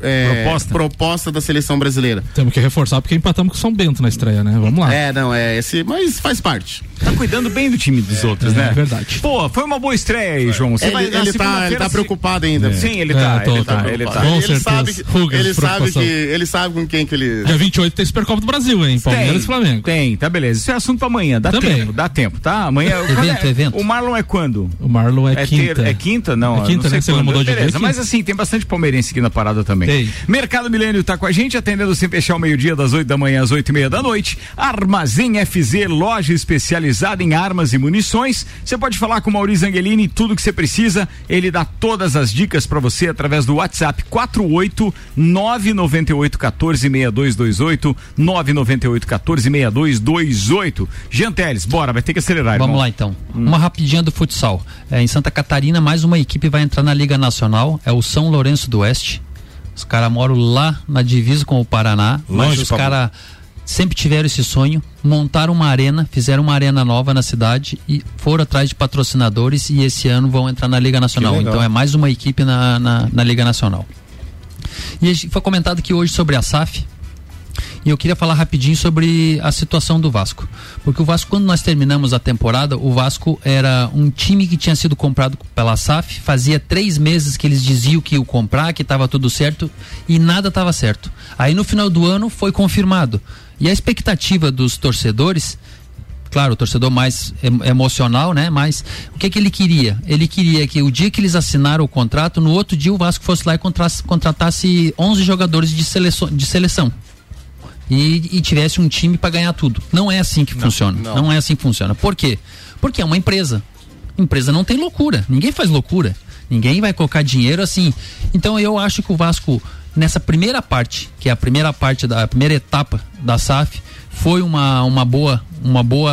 é, Proposta. proposta da seleção brasileira. Temos que reforçar porque empatamos com São Bento na estreia, né? Vamos lá. É, não, é esse, mas faz parte. Tá cuidando bem do time dos outros, né? É verdade. Pô, foi uma boa estreia aí, João. Você Ele, vai ele, tá, ele tá se- preocupado ainda. Sim, ele É, tá, tô- ele tô tá, ele tá. Com ele certeza. sabe, que- Rugas, ele sabe que ele sabe com quem que ele Dia 28 tem Supercopa do Brasil, hein? Palmeiras e Flamengo. Tem, tá beleza. Isso é assunto pra amanhã. Dá Também. tempo, dá tempo, tá? Amanhã. Evento, é- evento. O Marlon é quando? O Marlon é, É, quinta. ter- é quinta? Não, É quinta, não sei né? Você mudou de Beleza, mas assim, tem bastante palmeirense aqui na parada também. Tem. Mercado Milênio tá com a gente, atendendo sem fechar o meio-dia, das 8 da manhã às 8 e meia da noite. Armazém FZ, loja especializada em armas e munições. Você pode falar com o Maurício Angelini, tudo que você precisa. Ele dá todas as dicas pra você através do WhatsApp 48 998 14 6228 998 14 6228. Jean Teles, bora, vai ter que acelerar, Vamos irmão. lá então. Uma rapidinha do futsal. É, em Santa Catarina, mais uma equipe vai entrar na Liga Nacional. É o São Lourenço do Oeste. Os caras moram lá na divisa com o Paraná. mas Longe, os Pablo. caras sempre tiveram esse sonho. Montaram uma arena, fizeram uma arena nova na cidade e foram atrás de patrocinadores. E esse ano vão entrar na Liga Nacional. Então é mais uma equipe na, na, na Liga Nacional. E foi comentado aqui hoje sobre a SAF. E eu queria falar rapidinho sobre a situação do Vasco. Porque o Vasco, quando nós terminamos a temporada, o Vasco era um time que tinha sido comprado pela SAF. Fazia três meses que eles diziam que iam comprar, que estava tudo certo e nada estava certo. Aí no final do ano foi confirmado. E a expectativa dos torcedores claro, o torcedor mais em- emocional, né? Mas o que que ele queria? Ele queria que o dia que eles assinaram o contrato, no outro dia o Vasco fosse lá e contra- contratasse 11 jogadores de seleção. De seleção. E, e tivesse um time para ganhar tudo. Não é assim que funciona. Não. é assim que funciona. Por quê? Porque é uma empresa. Empresa não tem loucura. Ninguém faz loucura. Ninguém vai colocar dinheiro assim. Então eu acho que o Vasco, nessa primeira parte, que é a primeira parte da a primeira etapa da SAF, foi uma, uma boa uma boa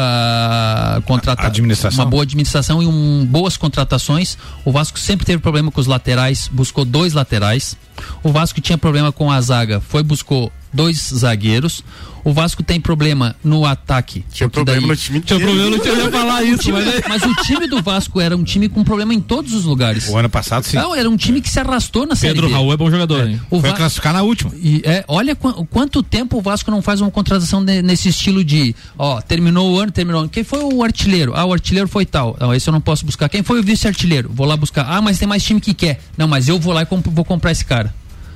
contratação Administração. uma boa administração e um, boas contratações o Vasco sempre teve problema com os laterais buscou dois laterais o Vasco tinha problema com a zaga foi buscou dois zagueiros o Vasco tem problema no ataque Tinha problema daí- no time Tinha inteiro. problema, não tinha eu ia falar o isso, time- mas é- mas o time do Vasco era um time com problema em todos os lugares O ano passado, sim. Não, era um time que se arrastou na Série Pedro B. Raul é bom jogador, hein? O Foi Va- classificar na última. e é, olha qu- quanto tempo o Vasco não faz uma contratação de- nesse estilo de, ó, terminou o ano, terminou o ano. Quem foi o artilheiro? Ah, o artilheiro foi tal. Não, esse eu não posso buscar. Quem foi o vice-artilheiro? Vou lá buscar. Ah, mas tem mais time que quer. Não, mas eu vou lá e comp- vou comprar esse cara.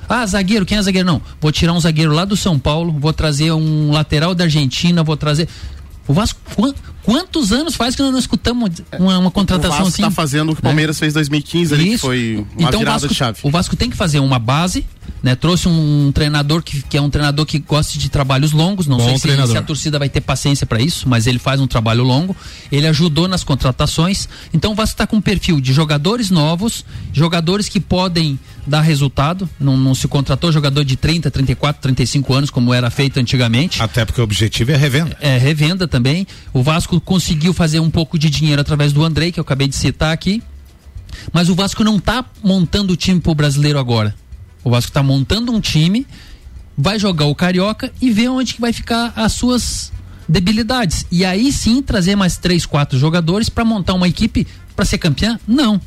Ah, zagueiro, quem é zagueiro? Não, vou tirar um zagueiro lá do São Paulo, vou trazer um lateral da Argentina, vou trazer. O Vasco, quantos anos faz que nós não escutamos uma, uma O contratação Vasco assim? tá fazendo o que o Palmeiras fez em 2015 ali, que Isso. foi uma então, o virada Vasco, de chave. O Vasco tem que fazer uma base, né? Trouxe um, treinador que, que é um treinador que gosta de trabalhos longos. Não Bom sei se, se a torcida vai ter paciência para isso, mas ele faz um trabalho longo. Ele ajudou nas contratações. Então o Vasco está com um perfil de jogadores novos, jogadores que podem dar resultado. Não, não se contratou jogador de 30, 34, 35 anos, como era feito antigamente. Até porque o objetivo é revenda. É, revenda também. O Vasco conseguiu fazer um pouco de dinheiro através do Andrei, que eu acabei de citar aqui. Mas o Vasco não está montando o time pro brasileiro agora. O Vasco está montando um time, vai jogar o Carioca e ver onde que vai ficar as suas debilidades. E aí sim trazer mais três, quatro jogadores para montar uma equipe para ser campeã? Não.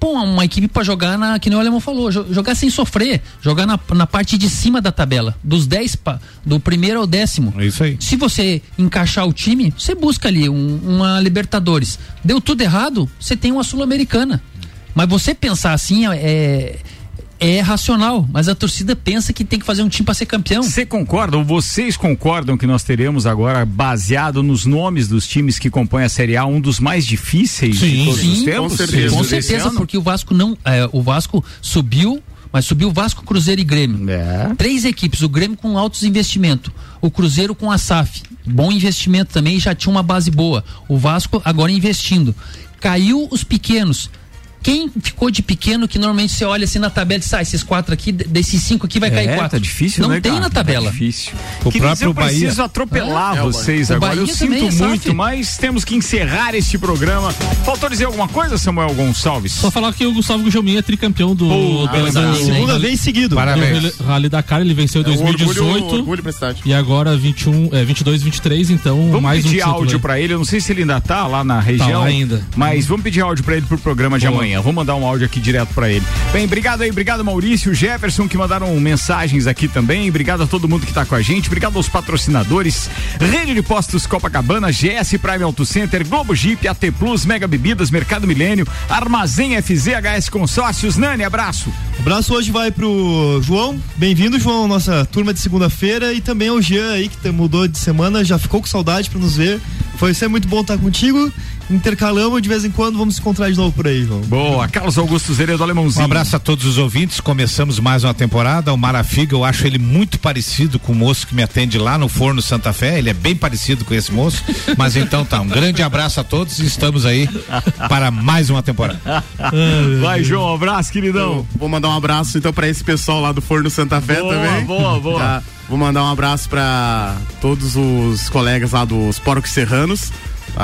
Pô, uma equipe para jogar na, que nem o Alemão falou, jo- jogar sem sofrer, jogar na, na parte de cima da tabela, dos 10 pa- do primeiro ao décimo. É isso aí. Se você encaixar o time, você busca ali um- uma Libertadores. Deu tudo errado, você tem uma Sul-Americana. Mas você pensar assim é, é racional, mas a torcida pensa que tem que fazer um time para ser campeão. Você concorda, ou vocês concordam que nós teremos agora, baseado nos nomes dos times que compõem a Série A, um dos mais difíceis de todos os tempos? Com certeza, com certeza porque o Vasco não, é, o Vasco subiu mas subiu Vasco, Cruzeiro e Grêmio. É. Três equipes, o Grêmio com altos investimentos, o Cruzeiro com a SAF, bom investimento também, já tinha uma base boa. O Vasco agora investindo. Caiu os pequenos, quem ficou de pequeno que normalmente você olha assim na tabela e diz, ah, esses quatro aqui, desses cinco aqui vai é, cair quatro. Tá difícil, Não né, tem cara? na tabela. Tá difícil. O Queridos, próprio eu preciso Bahia. atropelar É, vocês o agora. Eu Bahia também sinto é muito, mas temos que encerrar este programa. Faltou dizer alguma coisa, Samuel Gonçalves? Só falar que o Gustavo Gugelmin é tricampeão do, Pô, do, do- Segunda vez seguido. Parabéns. do Rally Dakar, ele venceu em É um 2018 orgulho, orgulho cidade. e agora 21, é, 22, 23, então Vamos mais um pedir título. áudio aí. pra ele. Eu não sei se ele ainda tá lá na região. lá ainda. Mas vamos pedir áudio pra ele pro programa de amanhã. Vou mandar um áudio aqui direto pra ele. Bem, obrigado aí, obrigado Maurício, Jefferson que mandaram mensagens aqui também. Obrigado a todo mundo que tá com a gente. Obrigado aos patrocinadores. Rede de Postos Copacabana, GS Prime Auto Center, Globo Jeep, AT Plus, Mega Bebidas, Mercado Milênio, Armazém FZ, HS Consórcios. Nani, abraço. Abraço hoje vai pro João. Bem-vindo, João, nossa turma de segunda-feira. E também ao Jean aí, que mudou de semana, já ficou com saudade pra nos ver. Foi ser muito bom estar contigo. Intercalamos de vez em quando, vamos se encontrar de novo por aí, João. Boa, Carlos Augusto Zeredo Alemãozinho. Um abraço a todos os ouvintes. Começamos mais uma temporada. O Marafiga, eu acho ele muito parecido com o moço que me atende lá no Forno Santa Fé. Ele é bem parecido com esse moço. Mas então tá, um grande abraço a todos e estamos aí para mais uma temporada. Vai, João, um abraço, queridão. Vou mandar um abraço então pra esse pessoal lá do Forno Santa Fé Boa, também. boa, boa. Tá? Vou mandar um abraço pra todos os colegas lá dos Porcos Serranos.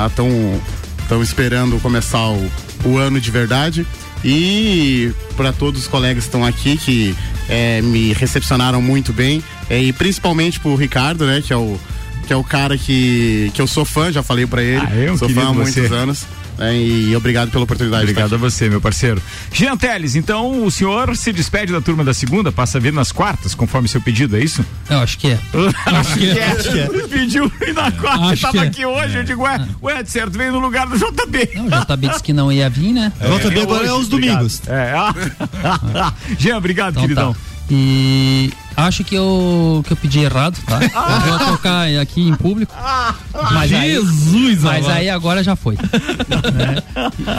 Estão tão esperando começar o, o ano de verdade. E para todos os colegas que estão aqui que eh, me recepcionaram muito bem. eh, e principalmente pro Ricardo, né? Que é o, que é o cara que, que eu sou fã, já falei pra ele. Ah, é um sou fã há muitos você. anos. Né, e obrigado pela oportunidade. Obrigado a você, meu parceiro. Jean Teles, então o senhor se despede da turma da segunda, passa a vir nas quartas, conforme seu pedido, é isso? Eu acho que é. Acho que é. Acho que é. Pediu ir na quarta, Acho tava é. aqui hoje, eu digo, ué, ué, de certo, veio no lugar do JB. Não, o JB disse que não ia vir, né? Nota B agora é aos obrigado. domingos. É, ah. Jean, obrigado, Então queridão. tá. E acho que eu, que eu pedi errado, tá? Eu vou tocar aqui em público. Mas aí, Jesus, mas amado. aí agora já foi. né?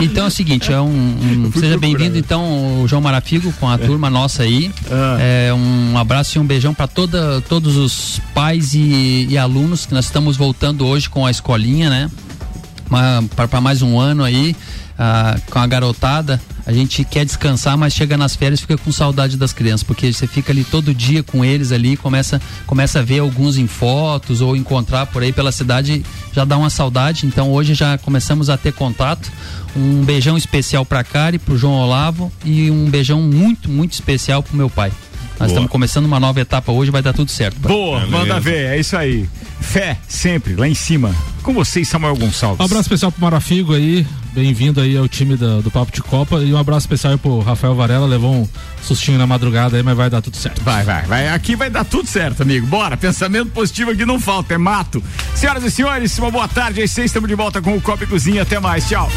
Então é o seguinte, é um, um- seja bem-vindo então o João Marafigo com a turma nossa aí. Ah. É, um abraço e um beijão para todos os pais e, e alunos que nós estamos voltando hoje com a escolinha, né? Para mais um ano aí. Ah, com a garotada, a gente quer descansar, mas chega nas férias e fica com saudade das crianças, porque você fica ali todo dia com eles ali, começa, começa a ver alguns em fotos ou encontrar por aí pela cidade, já dá uma saudade. Então hoje já começamos a ter contato. Um beijão especial para Cari, pro João Olavo e um beijão muito, muito especial pro meu pai. Nós estamos começando uma nova etapa hoje, vai dar tudo certo. pai. Boa, manda ver, é isso aí. Fé, sempre, lá em cima. Com vocês, Samuel Gonçalves. Um abraço especial pro Marafigo aí, bem-vindo aí ao time da- do Papo de Copa e um abraço especial aí pro Rafael Varela, levou um sustinho na madrugada aí, mas vai dar tudo certo. Vai, vai, vai. Aqui vai dar tudo certo, amigo. Bora. Pensamento positivo aqui não falta, é mato. Senhoras e senhores, uma boa tarde. Às seis estamos de volta com o Copa e Cozinha. Até mais. Tchau.